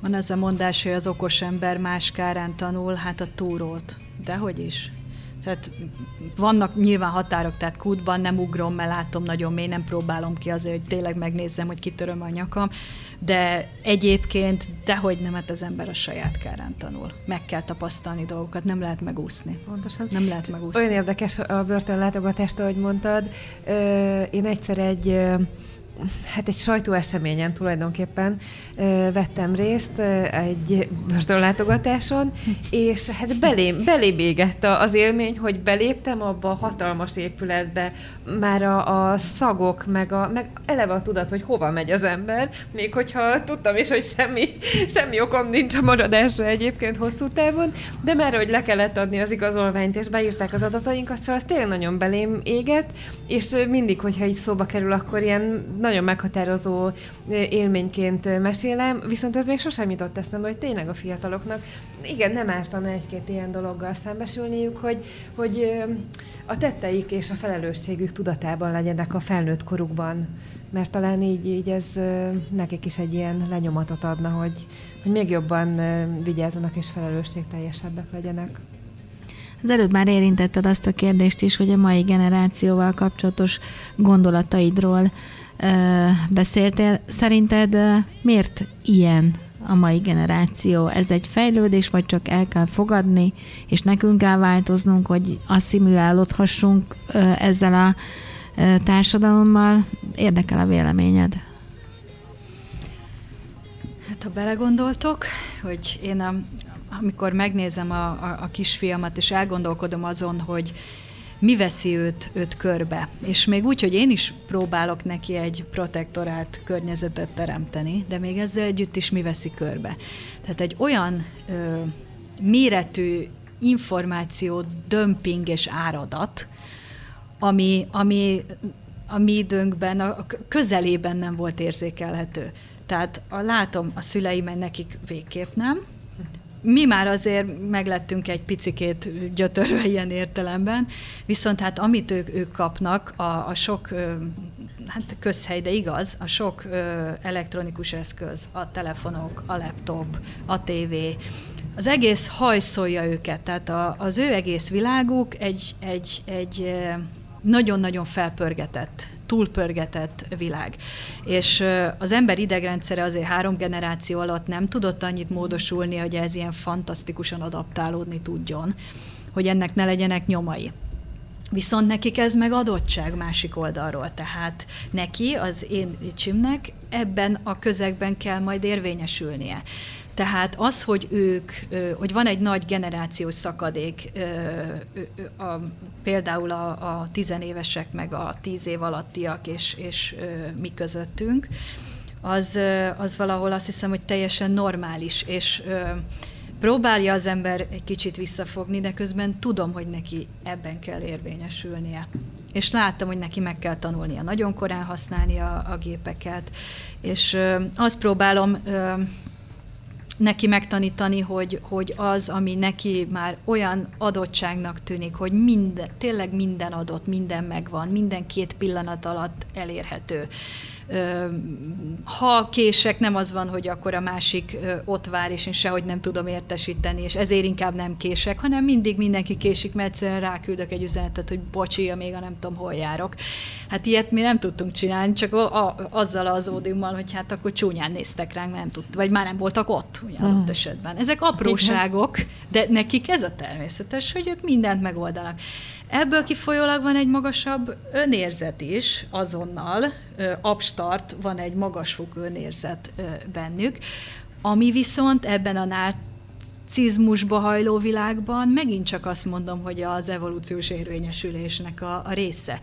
Van az a mondás, hogy az okos ember más kárán tanul, hát a túrót. Dehogy is. Tehát vannak nyilván határok, tehát kútban nem ugrom, mert látom nagyon mély, nem próbálom ki azért, hogy tényleg megnézzem, hogy kitöröm a nyakam, de egyébként dehogy nem, hát az ember a saját kárán tanul. Meg kell tapasztalni dolgokat, nem lehet megúszni. Pontosan. Nem lehet megúszni. Olyan érdekes a börtönlátogatást, ahogy mondtad. Én egyszer egy hát egy sajtóeseményen tulajdonképpen ö, vettem részt ö, egy börtönlátogatáson, és hát belém, belém égett az élmény, hogy beléptem abba a hatalmas épületbe, már a, a szagok, meg, a, meg eleve a tudat, hogy hova megy az ember, még hogyha tudtam is, hogy semmi, semmi okom nincs a maradásra egyébként hosszú távon, de már hogy le kellett adni az igazolványt, és beírták az adatainkat, szóval az tényleg nagyon belém égett, és mindig, hogyha így szóba kerül, akkor ilyen nagyon meghatározó élményként mesélem, viszont ez még sosem jutott eszembe, hogy tényleg a fiataloknak, igen, nem ártana egy-két ilyen dologgal szembesülniük, hogy, hogy a tetteik és a felelősségük tudatában legyenek a felnőtt korukban, mert talán így, így ez nekik is egy ilyen lenyomatot adna, hogy, hogy még jobban vigyázzanak és felelősségteljesebbek legyenek. Az előbb már érintetted azt a kérdést is, hogy a mai generációval kapcsolatos gondolataidról beszéltél. Szerinted miért ilyen a mai generáció? Ez egy fejlődés, vagy csak el kell fogadni, és nekünk kell változnunk, hogy asszimilálódhassunk ezzel a társadalommal? Érdekel a véleményed? Hát ha belegondoltok, hogy én a, amikor megnézem a, a, a kisfiamat, és elgondolkodom azon, hogy mi veszi őt, őt körbe. És még úgy, hogy én is próbálok neki egy protektorát környezetet teremteni, de még ezzel együtt is mi veszi körbe. Tehát egy olyan ö, méretű információ dömping és áradat, ami, ami a mi időnkben, a közelében nem volt érzékelhető. Tehát a, látom a szüleimen nekik végképp nem, mi már azért meglettünk egy picikét gyötörve ilyen értelemben, viszont hát amit ők, ők kapnak, a, a sok, hát közhely, de igaz, a sok elektronikus eszköz, a telefonok, a laptop, a tévé, az egész hajszolja őket, tehát a, az ő egész világuk egy, egy, egy nagyon-nagyon felpörgetett túlpörgetett világ. És az ember idegrendszere azért három generáció alatt nem tudott annyit módosulni, hogy ez ilyen fantasztikusan adaptálódni tudjon, hogy ennek ne legyenek nyomai. Viszont nekik ez meg adottság másik oldalról, tehát neki, az én csimnek ebben a közegben kell majd érvényesülnie. Tehát az, hogy ők, hogy van egy nagy generációs szakadék, például a, a tizenévesek, meg a tíz év alattiak és, és mi közöttünk, az, az valahol azt hiszem, hogy teljesen normális, és próbálja az ember egy kicsit visszafogni, de közben tudom, hogy neki ebben kell érvényesülnie. És láttam, hogy neki meg kell tanulnia nagyon korán használni a, a gépeket, és ö, azt próbálom ö, neki megtanítani, hogy, hogy az, ami neki már olyan adottságnak tűnik, hogy minden, tényleg minden adott, minden megvan, minden két pillanat alatt elérhető ha kések, nem az van, hogy akkor a másik ott vár, és én sehogy nem tudom értesíteni, és ezért inkább nem kések, hanem mindig mindenki késik, mert egyszerűen ráküldök egy üzenetet, hogy bocsi, még a nem tudom, hol járok. Hát ilyet mi nem tudtunk csinálni, csak a, a, azzal az ódiummal, hogy hát akkor csúnyán néztek ránk, nem tud, vagy már nem voltak ott, ugye adott uh-huh. esetben. Ezek apróságok, de nekik ez a természetes, hogy ők mindent megoldanak. Ebből kifolyólag van egy magasabb önérzet is azonnal, abstart van egy magasfokú önérzet bennük, ami viszont ebben a narcizmusba hajló világban megint csak azt mondom, hogy az evolúciós érvényesülésnek a, a része.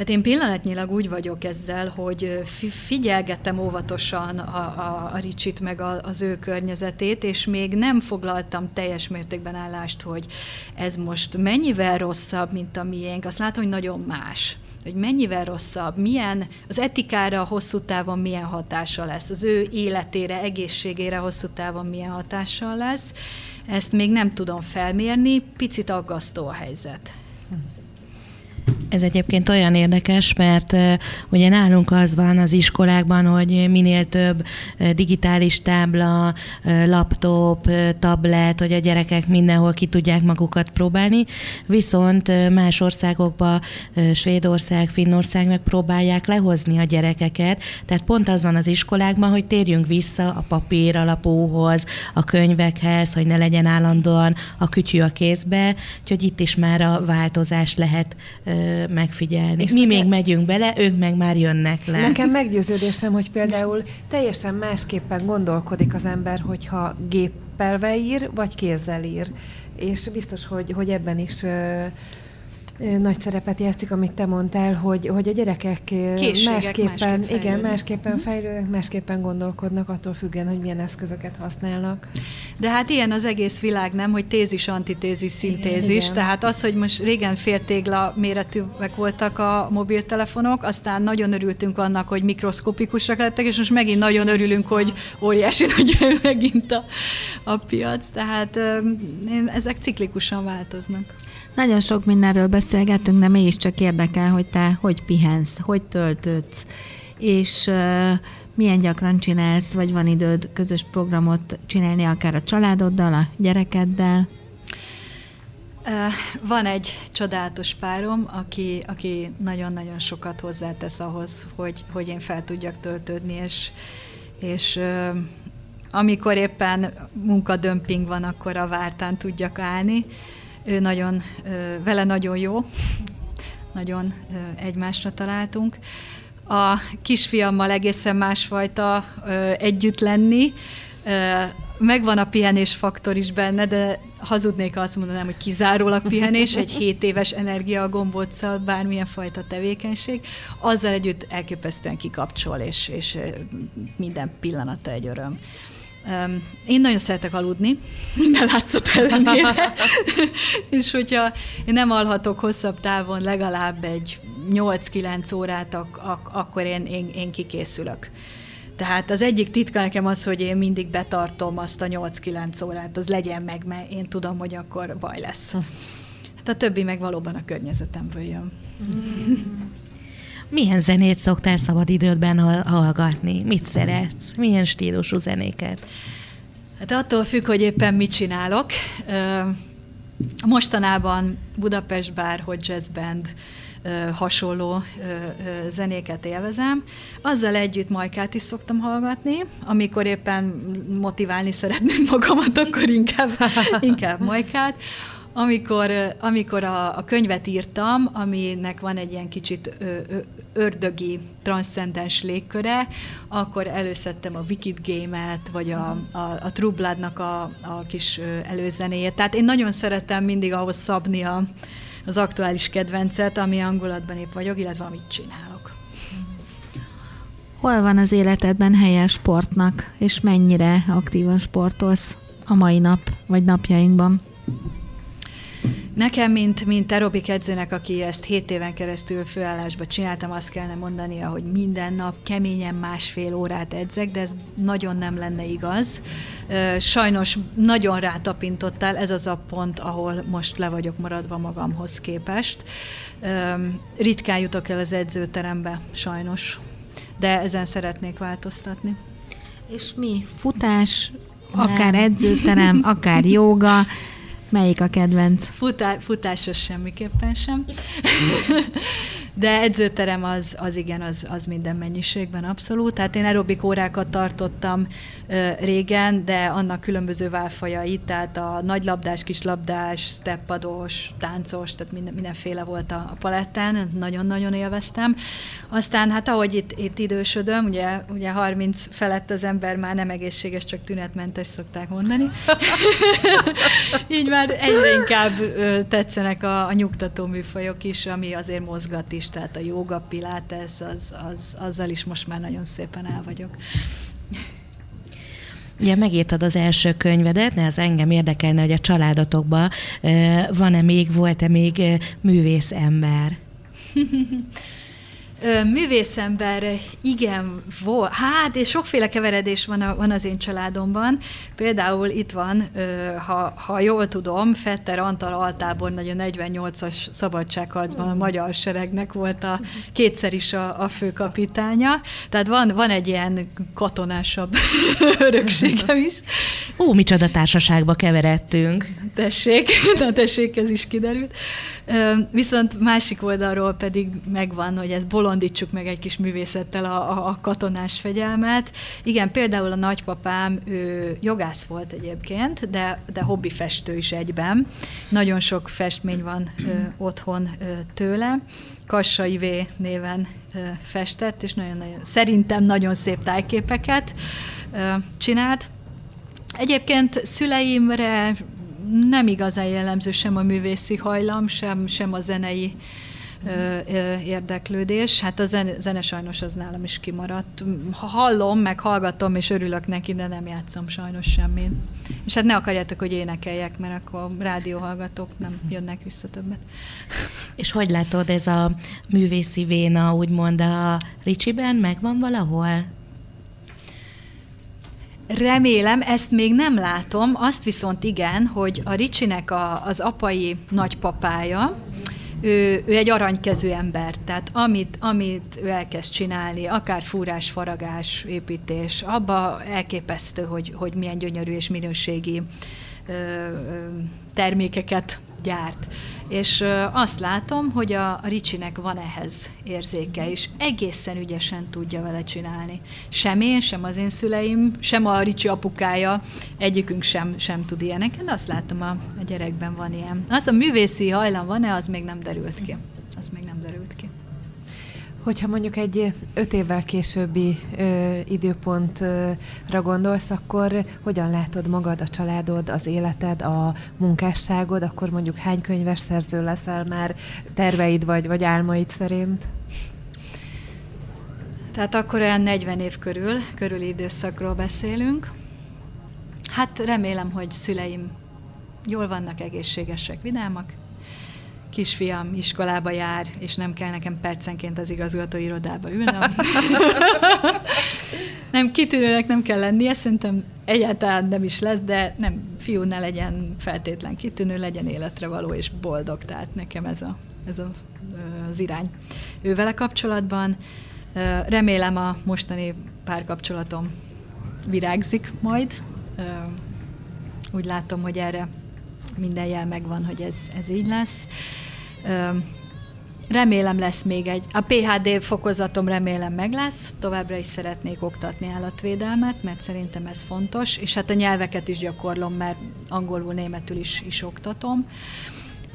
Hát én pillanatnyilag úgy vagyok ezzel, hogy figyelgettem óvatosan a, a, a Ricsit meg a, az ő környezetét, és még nem foglaltam teljes mértékben állást, hogy ez most mennyivel rosszabb, mint a miénk. Azt látom, hogy nagyon más hogy mennyivel rosszabb, milyen az etikára hosszú távon milyen hatása lesz, az ő életére, egészségére hosszú távon milyen hatással lesz. Ezt még nem tudom felmérni, picit aggasztó a helyzet. Ez egyébként olyan érdekes, mert ugye nálunk az van az iskolákban, hogy minél több digitális tábla, laptop, tablet, hogy a gyerekek mindenhol ki tudják magukat próbálni, viszont más országokban, Svédország, Finnország megpróbálják lehozni a gyerekeket, tehát pont az van az iskolákban, hogy térjünk vissza a papír alapúhoz, a könyvekhez, hogy ne legyen állandóan a kütyű a kézbe, úgyhogy itt is már a változás lehet megfigyelni. És Mi nekem, még megyünk bele, ők meg már jönnek le. Nekem meggyőződésem, hogy például teljesen másképpen gondolkodik az ember, hogyha géppelve ír, vagy kézzel ír. És biztos, hogy, hogy ebben is nagy szerepet játszik, amit te mondtál, hogy, hogy a gyerekek Készségek másképpen, másképp igen, másképpen mhm. fejlődnek, másképpen gondolkodnak, attól függően, hogy milyen eszközöket használnak. De hát ilyen az egész világ, nem, hogy tézis, antitézis, szintézis. Igen. Tehát az, hogy most régen féltégla méretűek voltak a mobiltelefonok, aztán nagyon örültünk annak, hogy mikroszkopikusak lettek, és most megint nagyon örülünk, hogy óriási nagy megint a, a piac. Tehát ezek ciklikusan változnak. Nagyon sok mindenről beszélgettünk, de mégiscsak érdekel, hogy te hogy pihensz, hogy töltődsz, és uh, milyen gyakran csinálsz, vagy van időd közös programot csinálni akár a családoddal, a gyerekeddel? Van egy csodálatos párom, aki, aki nagyon-nagyon sokat hozzátesz ahhoz, hogy, hogy én fel tudjak töltődni, és, és amikor éppen munkadömping van, akkor a vártán tudjak állni ő nagyon, vele nagyon jó, nagyon egymásra találtunk. A kisfiammal egészen másfajta együtt lenni, megvan a pihenés faktor is benne, de hazudnék, azt mondanám, hogy kizárólag pihenés, egy 7 éves energia a gombóccal, bármilyen fajta tevékenység, azzal együtt elképesztően kikapcsol, és, és minden pillanata egy öröm. Um, én nagyon szeretek aludni, minden látszat ellenére, és hogyha én nem alhatok hosszabb távon legalább egy 8-9 órát, ak- ak- akkor én, én, én kikészülök. Tehát az egyik titka nekem az, hogy én mindig betartom azt a 8-9 órát, az legyen meg, mert én tudom, hogy akkor baj lesz. Hm. Hát a többi meg valóban a környezetemből jön. Milyen zenét szoktál szabad idődben hallgatni? Mit szeretsz? Milyen stílusú zenéket? Hát attól függ, hogy éppen mit csinálok. Mostanában Budapest Bár, hogy Jazz Band hasonló zenéket élvezem. Azzal együtt majkát is szoktam hallgatni, amikor éppen motiválni szeretném magamat, akkor inkább, inkább majkát. Amikor, amikor a, a könyvet írtam, aminek van egy ilyen kicsit ö, ö, ördögi, transzcendens légköre, akkor előszedtem a Wicked Game-et, vagy a, a, a True Blood-nak a, a kis előzenéjét. Tehát én nagyon szeretem mindig ahhoz szabni a, az aktuális kedvencet, ami angolatban épp vagyok, illetve amit csinálok. Hol van az életedben helye sportnak, és mennyire aktívan sportolsz a mai nap, vagy napjainkban? Nekem, mint, mint aerobik edzőnek, aki ezt 7 éven keresztül főállásba csináltam, azt kellene mondania, hogy minden nap keményen másfél órát edzek, de ez nagyon nem lenne igaz. Sajnos nagyon rátapintottál, ez az a pont, ahol most le vagyok maradva magamhoz képest. Ritkán jutok el az edzőterembe, sajnos, de ezen szeretnék változtatni. És mi? Futás, akár edzőterem, akár joga, Melyik a kedvenc? Futá, futásos semmiképpen sem. De edzőterem az, az igen, az, az minden mennyiségben abszolút. Tehát én aerobik órákat tartottam ö, régen, de annak különböző válfajai, tehát a nagylabdás, kislabdás, steppados, táncos, tehát minden, mindenféle volt a, a palettán, nagyon-nagyon élveztem. Aztán hát ahogy itt, itt idősödöm, ugye, ugye 30 felett az ember már nem egészséges, csak tünetmentes szokták mondani. Így már egyre inkább tetszenek a, a nyugtató műfajok is, ami azért mozgat is, tehát a joga, pilates, az, az, azzal is most már nagyon szépen el vagyok. Ugye megírtad az első könyvedet, de ez engem érdekelne, hogy a családotokban van-e még, volt-e még művész ember? Művészember, igen, volt. Hát, és sokféle keveredés van, a, van az én családomban. Például itt van, ha, ha jól tudom, Fetter Antal Altábor, nagyon 48-as szabadságharcban a magyar seregnek volt a kétszer is a, a főkapitánya. Tehát van, van egy ilyen katonásabb örökségem is. Ó, micsoda társaságba keveredtünk. Tessék, na tessék, ez is kiderült. Viszont másik oldalról pedig megvan, hogy ez bolondítsuk meg egy kis művészettel a, a katonás fegyelmet. Igen, például a nagypapám, ő jogász volt egyébként, de, de hobbi festő is egyben. Nagyon sok festmény van ö, otthon ö, tőle. Kassai V néven ö, festett, és nagyon-nagyon, szerintem nagyon szép tájképeket ö, csinált. Egyébként szüleimre nem igazán jellemző sem a művészi hajlam, sem, sem a zenei érdeklődés. Hát a zene, sajnos az nálam is kimaradt. Ha hallom, meg hallgatom, és örülök neki, de nem játszom sajnos semmit. És hát ne akarjátok, hogy énekeljek, mert akkor rádióhallgatók nem jönnek vissza többet. És hogy látod, ez a művészi véna, úgymond a Ricsiben megvan valahol? Remélem, ezt még nem látom, azt viszont igen, hogy a Ricsinek a, az apai nagypapája, ő, ő egy aranykezű ember, tehát amit, amit ő elkezd csinálni, akár fúrás, faragás, építés, abba elképesztő, hogy, hogy milyen gyönyörű és minőségi ö, ö, termékeket gyárt és azt látom, hogy a Ricsinek van ehhez érzéke, és egészen ügyesen tudja vele csinálni. Sem én, sem az én szüleim, sem a Ricsi apukája, egyikünk sem, sem tud ilyeneket, azt látom, a, a gyerekben van ilyen. Az a művészi hajlam van-e, az még nem derült ki. Az még nem derült ki. Hogyha mondjuk egy öt évvel későbbi ö, időpontra gondolsz, akkor hogyan látod magad, a családod, az életed, a munkásságod, akkor mondjuk hány könyves szerző leszel már terveid vagy, vagy álmaid szerint? Tehát akkor olyan 40 év körül, körüli időszakról beszélünk. Hát remélem, hogy szüleim jól vannak, egészségesek, vidámak, kisfiam iskolába jár, és nem kell nekem percenként az igazgató irodába ülnöm. nem, kitűnőnek nem kell lennie, szerintem egyáltalán nem is lesz, de nem, fiú ne legyen feltétlen kitűnő, legyen életre való és boldog, tehát nekem ez, a, ez a, az irány. Ővele kapcsolatban remélem a mostani párkapcsolatom virágzik majd. Úgy látom, hogy erre minden jel megvan, hogy ez, ez így lesz. Remélem lesz még egy, a PHD fokozatom remélem meg lesz, továbbra is szeretnék oktatni állatvédelmet, mert szerintem ez fontos, és hát a nyelveket is gyakorlom, mert angolul, németül is, is oktatom.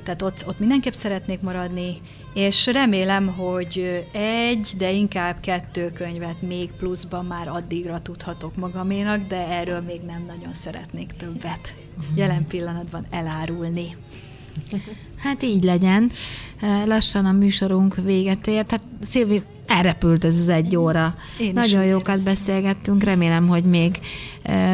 Tehát ott, ott mindenképp szeretnék maradni, és remélem, hogy egy, de inkább kettő könyvet még pluszban már addigra tudhatok magaménak, de erről még nem nagyon szeretnék többet jelen pillanatban elárulni. Hát így legyen. Lassan a műsorunk véget ért. Hát Szilvi, elrepült ez az egy óra. Én Nagyon jókat éreztem. beszélgettünk, remélem, hogy még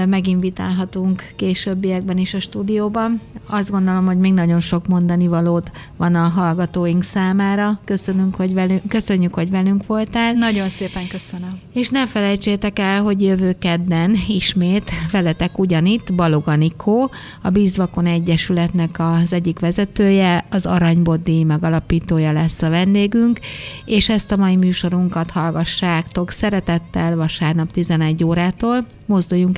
meginvitálhatunk későbbiekben is a stúdióban. Azt gondolom, hogy még nagyon sok mondani valót van a hallgatóink számára. Köszönünk, hogy velünk, köszönjük, hogy velünk voltál. Nagyon szépen köszönöm. És ne felejtsétek el, hogy jövő kedden ismét veletek ugyanitt Balog Anikó, a Bízvakon Egyesületnek az egyik vezetője, az Aranyboddi megalapítója lesz a vendégünk, és ezt a mai műsorunkat hallgassátok szeretettel vasárnap 11 órától. Mozduljunk